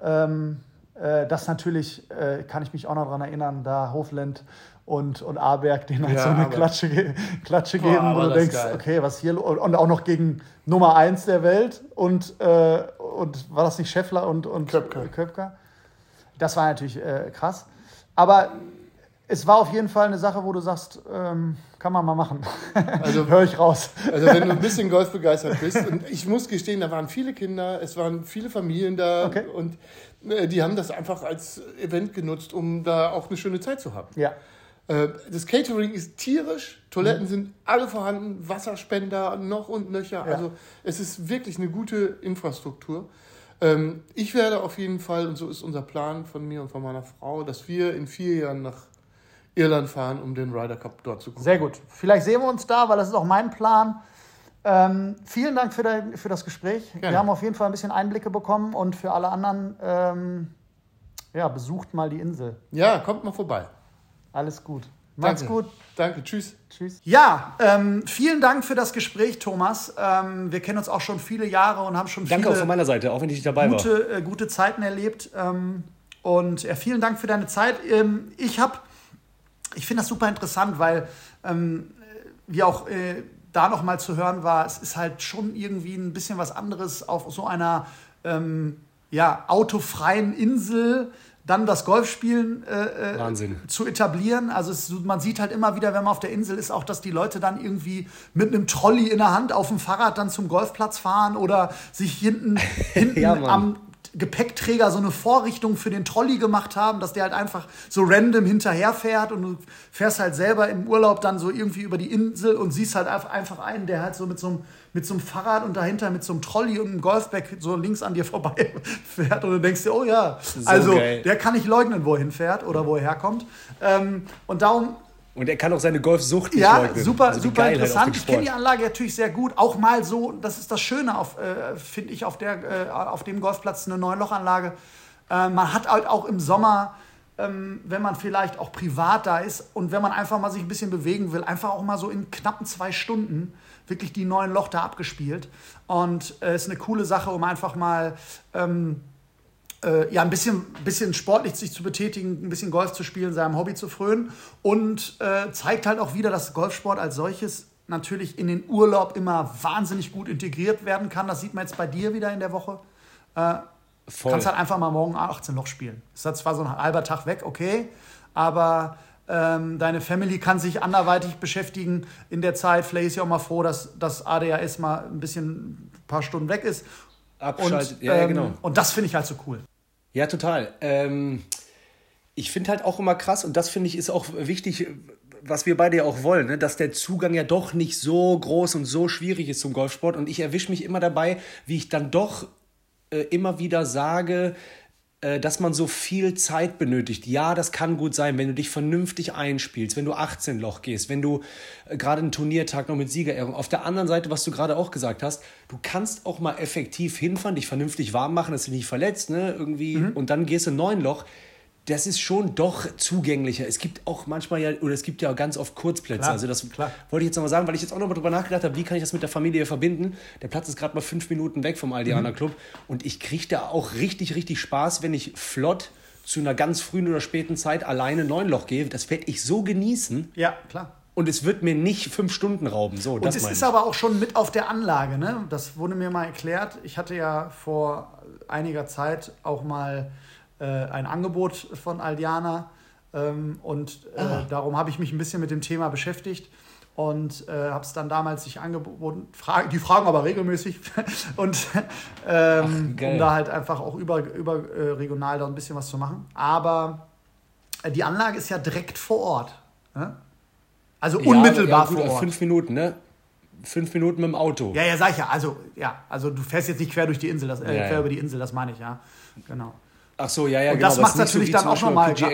Ähm, äh, das natürlich, äh, kann ich mich auch noch daran erinnern, da Hofland und, und Aberg denen halt ja, so eine Klatsche, Klatsche Boah, geben, wo du denkst, okay, was hier und auch noch gegen Nummer 1 der Welt und, äh, und war das nicht Scheffler und, und Köpker. Köpker? Das war natürlich äh, krass. Aber es war auf jeden Fall eine Sache, wo du sagst, ähm, kann man mal machen. Also höre ich raus. Also wenn du ein bisschen Golf begeistert bist und ich muss gestehen, da waren viele Kinder, es waren viele Familien da okay. und äh, die haben das einfach als Event genutzt, um da auch eine schöne Zeit zu haben. Ja. Äh, das Catering ist tierisch, Toiletten mhm. sind alle vorhanden, Wasserspender noch und nöcher. Ja. Also es ist wirklich eine gute Infrastruktur. Ähm, ich werde auf jeden Fall, und so ist unser Plan von mir und von meiner Frau, dass wir in vier Jahren nach Irland fahren, um den Ryder Cup dort zu gucken. Sehr gut. Vielleicht sehen wir uns da, weil das ist auch mein Plan. Ähm, vielen Dank für, dein, für das Gespräch. Gerne. Wir haben auf jeden Fall ein bisschen Einblicke bekommen und für alle anderen, ähm, ja, besucht mal die Insel. Ja, kommt mal vorbei. Alles gut. Macht's Danke. gut. Danke, tschüss. Tschüss. Ja, ähm, vielen Dank für das Gespräch, Thomas. Ähm, wir kennen uns auch schon viele Jahre und haben schon Danke viele auch von meiner Seite, auch wenn ich nicht dabei gute, war. Äh, gute Zeiten erlebt. Ähm, und ja, vielen Dank für deine Zeit. Ähm, ich habe, ich finde das super interessant, weil ähm, wie auch äh, da noch mal zu hören war, es ist halt schon irgendwie ein bisschen was anderes auf so einer ähm, ja, autofreien Insel dann das Golfspielen äh, äh zu etablieren. Also es, man sieht halt immer wieder, wenn man auf der Insel ist, auch, dass die Leute dann irgendwie mit einem Trolley in der Hand auf dem Fahrrad dann zum Golfplatz fahren oder sich hinten, hinten ja, am Gepäckträger so eine Vorrichtung für den Trolley gemacht haben, dass der halt einfach so random hinterherfährt und du fährst halt selber im Urlaub dann so irgendwie über die Insel und siehst halt einfach einen, der halt so mit so einem, mit so einem Fahrrad und dahinter mit so einem Trolley und einem Golfback so links an dir vorbei fährt und du denkst dir, oh ja, so also geil. der kann nicht leugnen, wo er hinfährt oder wo er herkommt. Ähm, und darum und er kann auch seine Golfsucht nicht Ja, leugnen. super, also super halt interessant. Ich kenne die Anlage natürlich sehr gut. Auch mal so, das ist das Schöne, äh, finde ich, auf, der, äh, auf dem Golfplatz eine neue Lochanlage. Äh, man hat halt auch im Sommer, ähm, wenn man vielleicht auch privat da ist und wenn man einfach mal sich ein bisschen bewegen will, einfach auch mal so in knappen zwei Stunden wirklich die neuen Loch da abgespielt. Und es äh, ist eine coole Sache, um einfach mal ähm, äh, ja, ein bisschen, bisschen sportlich sich zu betätigen, ein bisschen Golf zu spielen, seinem Hobby zu frönen und äh, zeigt halt auch wieder, dass Golfsport als solches natürlich in den Urlaub immer wahnsinnig gut integriert werden kann. Das sieht man jetzt bei dir wieder in der Woche. Äh, Voll. Kannst halt einfach mal morgen 18 Loch spielen. Ist halt zwar so ein halber Tag weg, okay, aber ähm, deine Family kann sich anderweitig beschäftigen in der Zeit. Vielleicht ist ja auch mal froh, dass das ADHS mal ein bisschen ein paar Stunden weg ist. Abschaltet, und, ja, ja, genau. Ähm, und das finde ich halt so cool. Ja, total. Ähm, ich finde halt auch immer krass, und das finde ich ist auch wichtig, was wir beide ja auch wollen, ne? dass der Zugang ja doch nicht so groß und so schwierig ist zum Golfsport. Und ich erwische mich immer dabei, wie ich dann doch äh, immer wieder sage, dass man so viel Zeit benötigt. Ja, das kann gut sein, wenn du dich vernünftig einspielst, wenn du 18 Loch gehst, wenn du äh, gerade einen Turniertag noch mit Siegerehrung. Auf der anderen Seite, was du gerade auch gesagt hast, du kannst auch mal effektiv hinfahren, dich vernünftig warm machen, dass du dich nicht verletzt, ne, irgendwie, mhm. und dann gehst du neun Loch das ist schon doch zugänglicher. Es gibt auch manchmal ja, oder es gibt ja ganz oft Kurzplätze. Klar, also das klar. wollte ich jetzt nochmal sagen, weil ich jetzt auch nochmal drüber nachgedacht habe, wie kann ich das mit der Familie verbinden. Der Platz ist gerade mal fünf Minuten weg vom Aldiana Club und ich kriege da auch richtig, richtig Spaß, wenn ich flott zu einer ganz frühen oder späten Zeit alleine Neunloch gehe. Das werde ich so genießen. Ja, klar. Und es wird mir nicht fünf Stunden rauben. So, Und das es ist aber auch schon mit auf der Anlage, ne? Das wurde mir mal erklärt. Ich hatte ja vor einiger Zeit auch mal äh, ein Angebot von Aldiana ähm, und äh, Ah. darum habe ich mich ein bisschen mit dem Thema beschäftigt und äh, habe es dann damals sich angeboten. Fra die fragen aber regelmäßig und ähm, geil. um da halt einfach auch über, über äh, regional da ein bisschen was zu machen. Aber äh, die Anlage ist ja direkt vor Ort. Ne? Also Ja, unmittelbar ja, gut, vor Ort. Fünf Minuten, ne? Fünf Minuten mit dem Auto. Ja, ja, sag ich ja. Also, ja, also du fährst jetzt nicht quer durch die Insel, das, äh, Ja, quer ja. über die Insel, das meine ich, ja. Genau. Ach so, ja, ja, Und genau. das aber es macht natürlich wie dann auch Beispiel noch mal- PGA.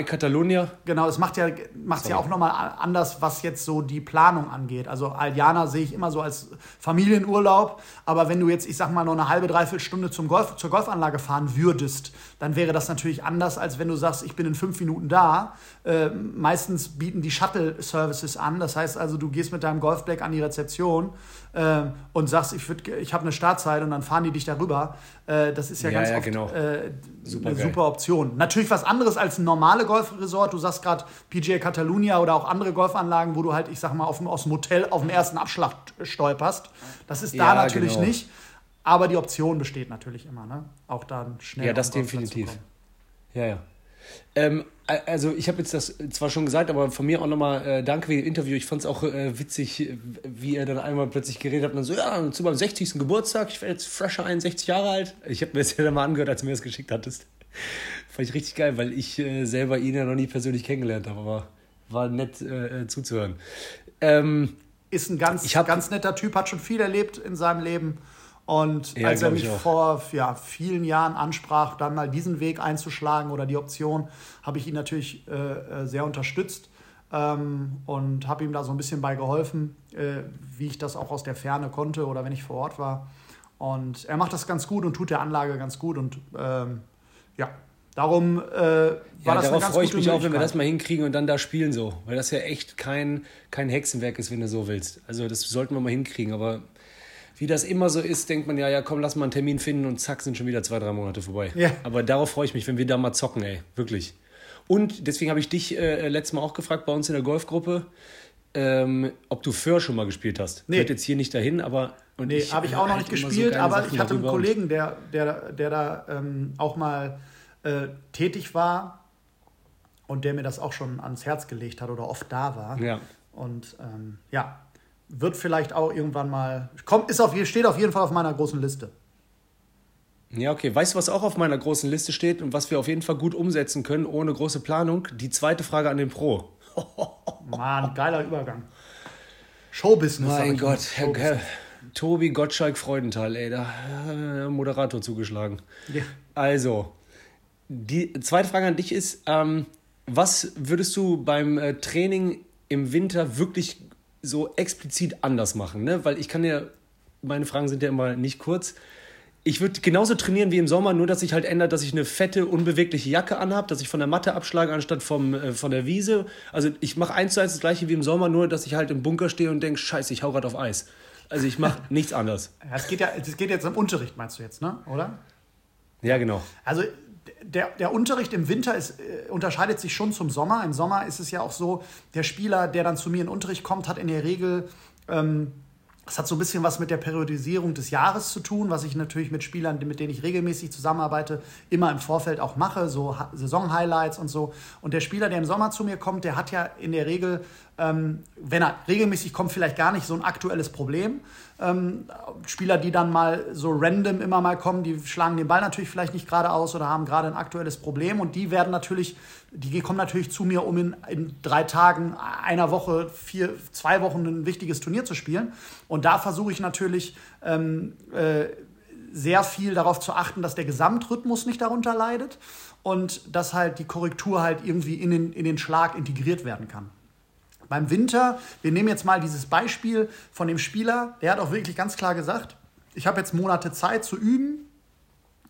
Genau, das macht ja, macht's ja auch nochmal anders, was jetzt so die Planung angeht. Also Aldiana sehe ich immer so als Familienurlaub, aber wenn du jetzt, ich sag mal, noch eine halbe, dreiviertel Stunde zum Golf, zur Golfanlage fahren würdest, dann wäre das natürlich anders, als wenn du sagst, ich bin in fünf Minuten da. Äh, meistens bieten die Shuttle-Services an. Das heißt also, du gehst mit deinem Golfbag an die Rezeption äh, und sagst, ich, würd, ich habe eine Startzeit und dann fahren die dich darüber. Äh, das ist ja, Ja, ganz ja, oft genau. äh, Super eine geil. super Option. Natürlich was anderes als ein normale Golfresort. Du sagst gerade PGA Catalunya oder auch andere Golfanlagen, wo du halt, ich sag mal, auf dem, aus dem Hotel auf dem ersten Abschlag stolperst. Das ist da Ja, natürlich genau. nicht. Aber die Option besteht natürlich immer, ne? Auch dann schnell. Ja, das definitiv. Ja, ja. Ähm, also ich habe jetzt das zwar schon gesagt, aber von mir auch nochmal äh, danke für das Interview. Ich fand es auch äh, witzig, äh, wie er dann einmal plötzlich geredet hat und dann so, ja, zu meinem 60. Geburtstag, ich werde jetzt fresher 61 Jahre alt. Ich habe mir das ja dann mal angehört, als du mir das geschickt hattest. Fand ich richtig geil, weil ich äh, selber ihn ja noch nie persönlich kennengelernt habe, aber war nett äh, äh, zuzuhören. Ähm, Ist ein ganz, Ich hab- ganz netter Typ, hat schon viel erlebt in seinem Leben. Und Ja, als er mich vor ja, vielen Jahren ansprach, dann mal diesen Weg einzuschlagen oder die Option, habe ich ihn natürlich äh, äh, sehr unterstützt ähm, und habe ihm da so ein bisschen bei geholfen, äh, wie ich das auch aus der Ferne konnte oder wenn ich vor Ort war. Und er macht das ganz gut und tut der Anlage ganz gut. Und ähm, ja, darum äh, war ja, das darauf ganz freue ich mich auch, wenn wir das mal hinkriegen und dann da spielen so. Weil das ja echt kein, kein Hexenwerk ist, wenn du so willst. Also das sollten wir mal hinkriegen, aber wie das immer so ist, denkt man ja, ja komm, lass mal einen Termin finden und zack, sind schon wieder zwei, drei Monate vorbei. Ja. Aber darauf freue ich mich, wenn wir da mal zocken, ey, wirklich. Und deswegen habe ich dich äh, letztes Mal auch gefragt bei uns in der Golfgruppe, ähm, ob du Föhr schon mal gespielt hast. Nee. Wird jetzt hier nicht dahin, aber... Und Nee, habe ich auch noch halt nicht so gespielt, geile aber Sachen ich hatte einen Kollegen, der, der, der da ähm, auch mal äh, tätig war und der mir das auch schon ans Herz gelegt hat oder oft da war. Ja. Und ähm, ja, wird vielleicht auch irgendwann mal, kommt, ist auf, steht auf jeden Fall auf meiner großen Liste. Ja, okay. Weißt du, was auch auf meiner großen Liste steht und was wir auf jeden Fall gut umsetzen können, ohne große Planung? Die zweite Frage an den Pro. Mann, geiler Übergang. Showbusiness. Mein Gott. Herr. Herr Tobi Gottschalk Freudenthal, ey, da äh, Moderator zugeschlagen. Ja. Also, die zweite Frage an dich ist, ähm, was würdest du beim äh, Training im Winter wirklich so explizit anders machen? Ne? Weil ich kann ja, meine Fragen sind ja immer nicht kurz. Ich würde genauso trainieren wie im Sommer, nur dass sich halt ändert, dass ich eine fette, unbewegliche Jacke anhabe, dass ich von der Matte abschlage anstatt vom, äh, von der Wiese. Also ich mache eins zu eins das gleiche wie im Sommer, nur dass ich halt im Bunker stehe und denke, scheiße, ich hau grad auf Eis. Also ich mache nichts anderes. Ja, Es geht ja, es geht jetzt um Unterricht, meinst du jetzt, ne? Oder? Ja, genau. Also der, der Unterricht im Winter ist, äh, unterscheidet sich schon zum Sommer. Im Sommer ist es ja auch so, der Spieler, der dann zu mir in den Unterricht kommt, hat in der Regel, ähm, hat so ein bisschen was mit der Periodisierung des Jahres zu tun, was ich natürlich mit Spielern, mit denen ich regelmäßig zusammenarbeite, immer im Vorfeld auch mache, so Saison-Highlights und so. Und der Spieler, der im Sommer zu mir kommt, der hat ja in der Regel, ähm, wenn er regelmäßig kommt, vielleicht gar nicht so ein aktuelles Problem. Ähm, Spieler, die dann mal so random immer mal kommen, die schlagen den Ball natürlich vielleicht nicht gerade aus oder haben gerade ein aktuelles Problem und die werden natürlich, die kommen natürlich zu mir, um in, in drei Tagen, einer Woche, vier, zwei Wochen ein wichtiges Turnier zu spielen. Und da versuche ich natürlich ähm, äh, sehr viel darauf zu achten, dass der Gesamtrhythmus nicht darunter leidet und dass halt die Korrektur halt irgendwie in den, in den Schlag integriert werden kann. Beim Winter, wir nehmen jetzt mal dieses Beispiel von dem Spieler, der hat auch wirklich ganz klar gesagt, ich habe jetzt Monate Zeit zu üben.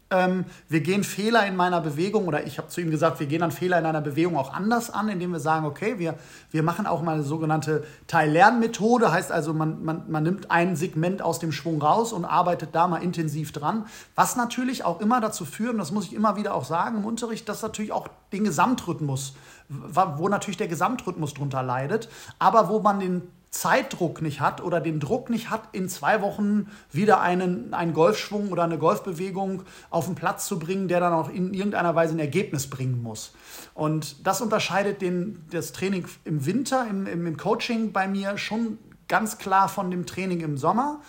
Ähm, wir gehen Fehler in meiner Bewegung oder ich habe zu ihm gesagt, wir gehen dann Fehler in einer Bewegung auch anders an, indem wir sagen, okay, wir, wir machen auch mal eine sogenannte Teil-Lernmethode, heißt also, man, man, man nimmt ein Segment aus dem Schwung raus und arbeitet da mal intensiv dran, was natürlich auch immer dazu führt, und das muss ich immer wieder auch sagen im Unterricht, dass natürlich auch den Gesamtrhythmus, wo natürlich der Gesamtrhythmus drunter leidet, aber wo man den Zeitdruck nicht hat oder den Druck nicht hat, in zwei Wochen wieder einen, einen Golfschwung oder eine Golfbewegung auf den Platz zu bringen, der dann auch in irgendeiner Weise ein Ergebnis bringen muss. Und das unterscheidet den, das Training im Winter, im, im Coaching bei mir schon ganz klar von dem Training im Sommer.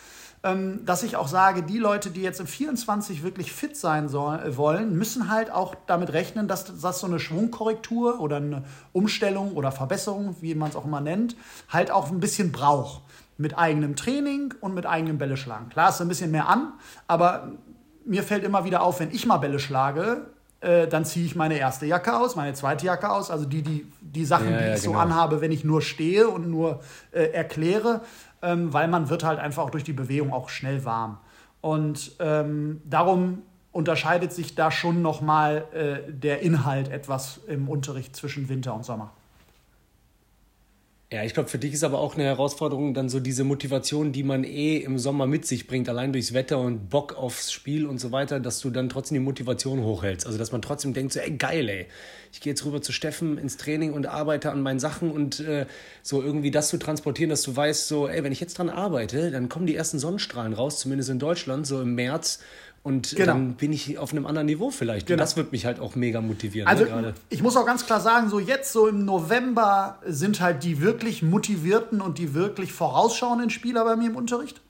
Ähm, dass ich auch sage, die Leute, die jetzt im 24 wirklich fit sein soll, äh, wollen, müssen halt auch damit rechnen, dass das so eine Schwungkorrektur oder eine Umstellung oder Verbesserung, wie man es auch immer nennt, halt auch ein bisschen braucht. Mit eigenem Training und mit eigenem Bälle schlagen. Klar ist ein bisschen mehr an, aber mir fällt immer wieder auf, wenn ich mal Bälle schlage, äh, dann ziehe ich meine erste Jacke aus, meine zweite Jacke aus, also die, die, die Sachen, ja, die ich genau. so anhabe, wenn ich nur stehe und nur äh, erkläre ähm, weil man wird halt einfach auch durch die Bewegung auch schnell warm. Und ähm, darum unterscheidet sich da schon nochmal äh, der Inhalt etwas im Unterricht zwischen Winter und Sommer. Ja, ich glaube, für dich ist aber auch eine Herausforderung dann so diese Motivation, die man eh im Sommer mit sich bringt, allein durchs Wetter und Bock aufs Spiel und so weiter, dass du dann trotzdem die Motivation hochhältst. Also, dass man trotzdem denkt, so, ey, geil, ey, ich gehe jetzt rüber zu Steffen ins Training und arbeite an meinen Sachen und äh, so irgendwie das zu transportieren, dass du weißt, so, ey, wenn ich jetzt dran arbeite, dann kommen die ersten Sonnenstrahlen raus, zumindest in Deutschland, so im März. Und genau. dann bin ich auf einem anderen Niveau vielleicht. Genau. Und das wird mich halt auch mega motivieren. Also ne, ich muss auch ganz klar sagen, so jetzt so im November sind halt die wirklich motivierten und die wirklich vorausschauenden Spieler bei mir im Unterricht.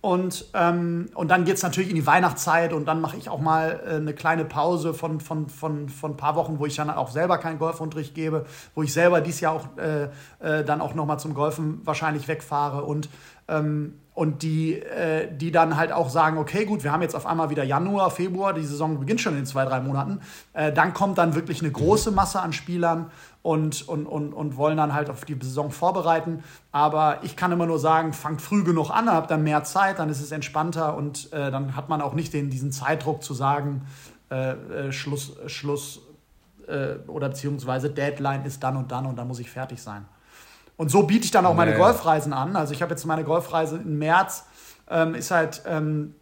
Und, ähm, und dann geht es natürlich in die Weihnachtszeit und dann mache ich auch mal äh, eine kleine Pause von, von, von, von ein paar Wochen, wo ich dann auch selber keinen Golfunterricht gebe, wo ich selber dieses Jahr auch äh, äh, dann auch nochmal zum Golfen wahrscheinlich wegfahre. Und ähm, und die, äh, die dann halt auch sagen, okay, gut, wir haben jetzt auf einmal wieder Januar, Februar, die Saison beginnt schon in zwei, drei Monaten. Äh, dann kommt dann wirklich eine große Masse an Spielern und, und, und, und wollen dann halt auf die Saison vorbereiten. Aber ich kann immer nur sagen, fangt früh genug an, habt dann mehr Zeit, dann ist es entspannter und äh, dann hat man auch nicht den, diesen Zeitdruck zu sagen, äh, äh, Schluss, Schluss äh, oder beziehungsweise Deadline ist dann und dann und dann muss ich fertig sein. Und so biete ich dann auch meine nee. Golfreisen an. Also ich habe jetzt meine Golfreise im März, ähm, ist halt ähm,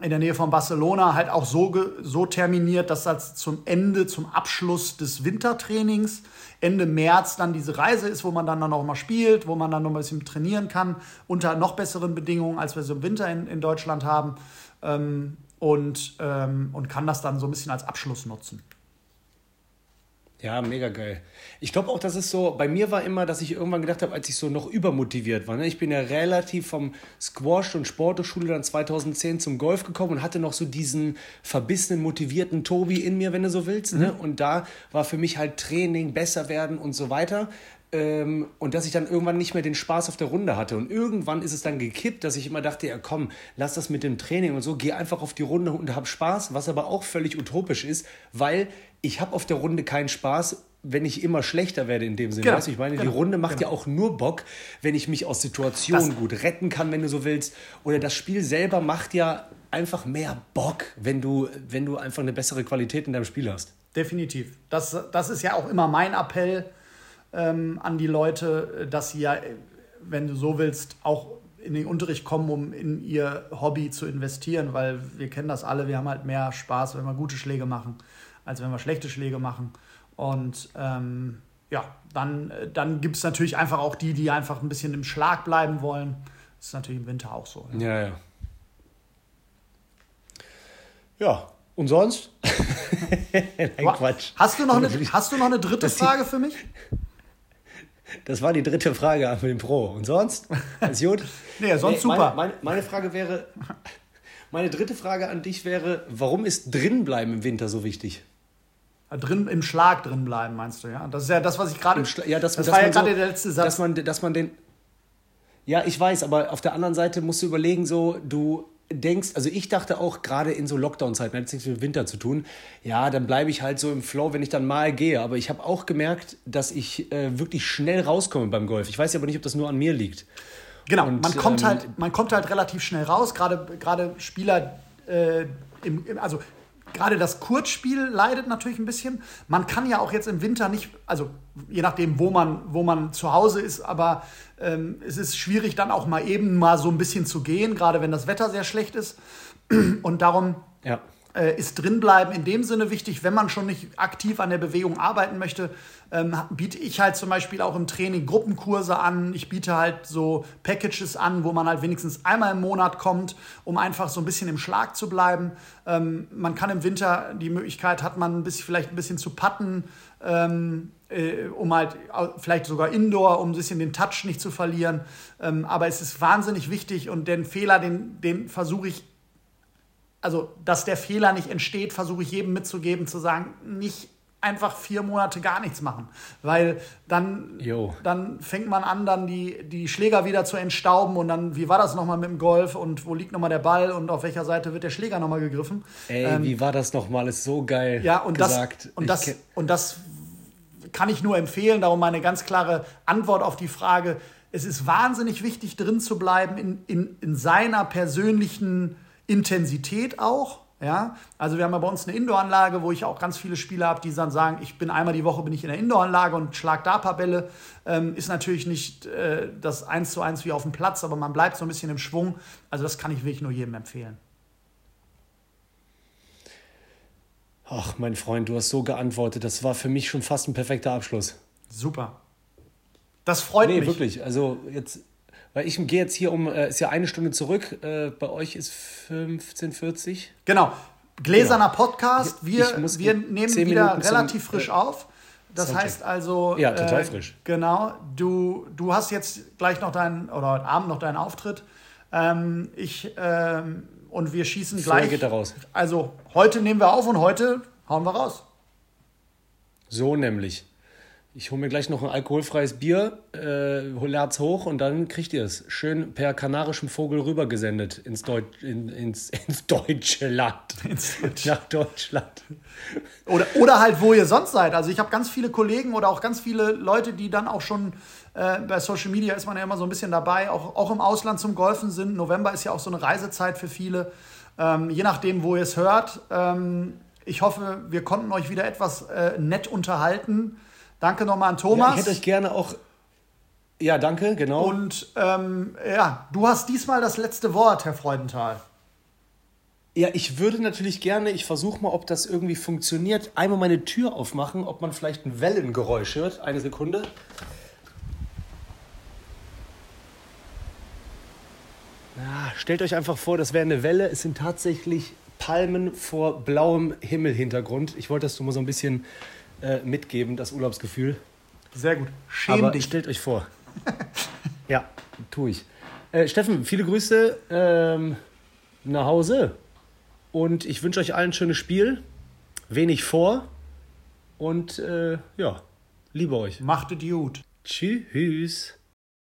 in der Nähe von Barcelona halt auch so, so terminiert, dass das zum Ende, zum Abschluss des Wintertrainings, Ende März dann diese Reise ist, wo man dann noch mal spielt, wo man dann noch ein bisschen trainieren kann, unter noch besseren Bedingungen, als wir so im Winter in, in Deutschland haben. Ähm, und, ähm, und kann das dann so ein bisschen als Abschluss nutzen. Ja, mega geil. Ich glaube auch, dass es so, bei mir war immer, dass ich irgendwann gedacht habe, als ich so noch übermotiviert war. Ne? Ich bin ja relativ vom Squash und Sporthochschule dann 2010 zum Golf gekommen und hatte noch so diesen verbissenen, motivierten Tobi in mir, wenn du so willst. Ne? Mhm. Und da war für mich halt Training, besser werden und so weiter. Ähm, und dass ich dann irgendwann nicht mehr den Spaß auf der Runde hatte. Und irgendwann ist es dann gekippt, dass ich immer dachte, ja komm, lass das mit dem Training und so, geh einfach auf die Runde und hab Spaß, was aber auch völlig utopisch ist, weil ich habe auf der Runde keinen Spaß, wenn ich immer schlechter werde in dem Sinne. Genau, weißt du, ich meine, genau, die Runde macht genau. ja auch nur Bock, wenn ich mich aus Situationen das, gut retten kann, wenn du so willst. Oder das Spiel selber macht ja einfach mehr Bock, wenn du, wenn du einfach eine bessere Qualität in deinem Spiel hast. Definitiv. Das, das ist ja auch immer mein Appell ähm, an die Leute, dass sie ja, wenn du so willst, auch in den Unterricht kommen, um in ihr Hobby zu investieren, weil wir kennen das alle, wir haben halt mehr Spaß, wenn wir gute Schläge machen, als wenn wir schlechte Schläge machen. Und ähm, ja, dann, dann gibt es natürlich einfach auch die, die einfach ein bisschen im Schlag bleiben wollen. Das ist natürlich im Winter auch so. Ja, ja. Ja, ja. und sonst? Nein, Quatsch. Hast du noch eine, hast du noch eine dritte Frage für mich? Das war die dritte Frage an den Pro. Und sonst? Alles gut? nee, sonst nee, super. Meine, meine, meine, Frage wäre, meine dritte Frage an dich wäre, warum ist drinbleiben im Winter so wichtig? Drin, im Schlag drin bleiben, meinst du, ja? Das ist ja das, was ich gerade. Ja, das, das war ja gerade so, der letzte Satz. Dass man, dass man den. Ja, ich weiß, aber auf der anderen Seite musst du überlegen, so, du denkst, also ich dachte auch gerade in so Lockdown-Zeiten, hat nichts mit Winter zu tun, ja, dann bleibe ich halt so im Flow, wenn ich dann mal gehe. Aber ich habe auch gemerkt, dass ich äh, wirklich schnell rauskomme beim Golf. Ich weiß aber nicht, ob das nur an mir liegt. Genau, Und, man, kommt ähm, halt, man kommt halt relativ schnell raus, gerade, gerade Spieler, äh, im, im, also gerade das Kurzspiel leidet natürlich ein bisschen. Man kann ja auch jetzt im Winter nicht, also je nachdem, wo man, wo man zu Hause ist, aber ähm, es ist schwierig, dann auch mal eben mal so ein bisschen zu gehen, gerade wenn das Wetter sehr schlecht ist. Und darum Ja. Äh, ist drinbleiben in dem Sinne wichtig, wenn man schon nicht aktiv an der Bewegung arbeiten möchte, ähm, biete ich halt zum Beispiel auch im Training Gruppenkurse an. Ich biete halt so Packages an, wo man halt wenigstens einmal im Monat kommt, um einfach so ein bisschen im Schlag zu bleiben. Ähm, man kann im Winter die Möglichkeit, hat man ein bisschen, vielleicht ein bisschen zu patten, ähm, äh, um halt vielleicht sogar Indoor, um ein bisschen den Touch nicht zu verlieren. Ähm, aber es ist wahnsinnig wichtig und den Fehler, den, den versuche ich also dass der Fehler nicht entsteht, versuche ich jedem mitzugeben, zu sagen, nicht einfach vier Monate gar nichts machen. Weil dann, dann fängt man an, dann die, die Schläger wieder zu entstauben und dann, wie war das nochmal mit dem Golf und wo liegt nochmal der Ball und auf welcher Seite wird der Schläger nochmal gegriffen. Ey, wie war das nochmal? Ist so geil Ähm, Ja, und gesagt. das, und, Ich das, und das kann ich nur empfehlen. Darum meine ganz klare Antwort auf die Frage. Es ist wahnsinnig wichtig, drin zu bleiben in, in, in seiner persönlichen Intensität auch. Ja, also wir haben ja bei uns eine Indoor-Anlage, wo ich auch ganz viele Spieler habe, die dann sagen, ich bin einmal die Woche bin ich in der Indoor-Anlage und schlag da ein paar Bälle. Ähm, ist natürlich nicht äh, das eins zu eins wie auf dem Platz, aber man bleibt so ein bisschen im Schwung. Also das kann ich wirklich nur jedem empfehlen. Ach, mein Freund, du hast so geantwortet. Das war für mich schon fast ein perfekter Abschluss. Super. Das freut Nee, mich. wirklich. Also jetzt, weil ich gehe jetzt hier um, äh, ist ja eine Stunde zurück. Äh, bei euch ist 15.40 Genau. Gläserner Podcast. Wir, wir nehmen wieder Minuten zum, relativ frisch äh, auf. Das Soundcheck. heißt also. Ja, total frisch. Genau. Du, du hast jetzt gleich noch deinen, oder heute Abend noch deinen Auftritt. Ähm, ich, ähm, und wir schießen Vorher gleich. geht er raus. Also, heute nehmen wir auf und heute hauen wir raus. So nämlich. Ich hole mir gleich noch ein alkoholfreies Bier, äh, lad's hoch und dann kriegt ihr es. Schön per kanarischem Vogel rübergesendet ins, Deut in, ins, ins deutsche Land. Nach Deutschland. Oder, oder halt, wo ihr sonst seid. Also ich habe ganz viele Kollegen oder auch ganz viele Leute, die dann auch schon äh, bei Social Media ist man ja immer so ein bisschen dabei, auch, auch im Ausland zum Golfen sind. November ist ja auch so eine Reisezeit für viele. Ähm, je nachdem, wo ihr es hört. Ähm, ich hoffe, wir konnten euch wieder etwas äh, nett unterhalten. Danke nochmal an Ja, Thomas. ich hätte euch gerne auch. Ja, danke, genau. Und ähm, ja, du hast diesmal das letzte Wort, Herr Freudenthal. Ja, ich würde natürlich gerne, ich versuche mal, ob das irgendwie funktioniert, einmal meine Tür aufmachen, ob man vielleicht ein Wellengeräusch hört. Eine Sekunde. Ja, stellt euch einfach vor, das wäre eine Welle. Es sind tatsächlich Palmen vor blauem Himmelhintergrund. Ich wollte das so mal so ein bisschen äh, mitgeben, das Urlaubsgefühl. Sehr gut. Schäm Aber dich. stellt euch vor. ja, tue ich. Äh, Steffen, viele Grüße ähm, nach Hause. Und ich wünsche euch allen ein schönes Spiel. Wenig vor. Und äh, ja, liebe euch. Macht es gut. Tschüss.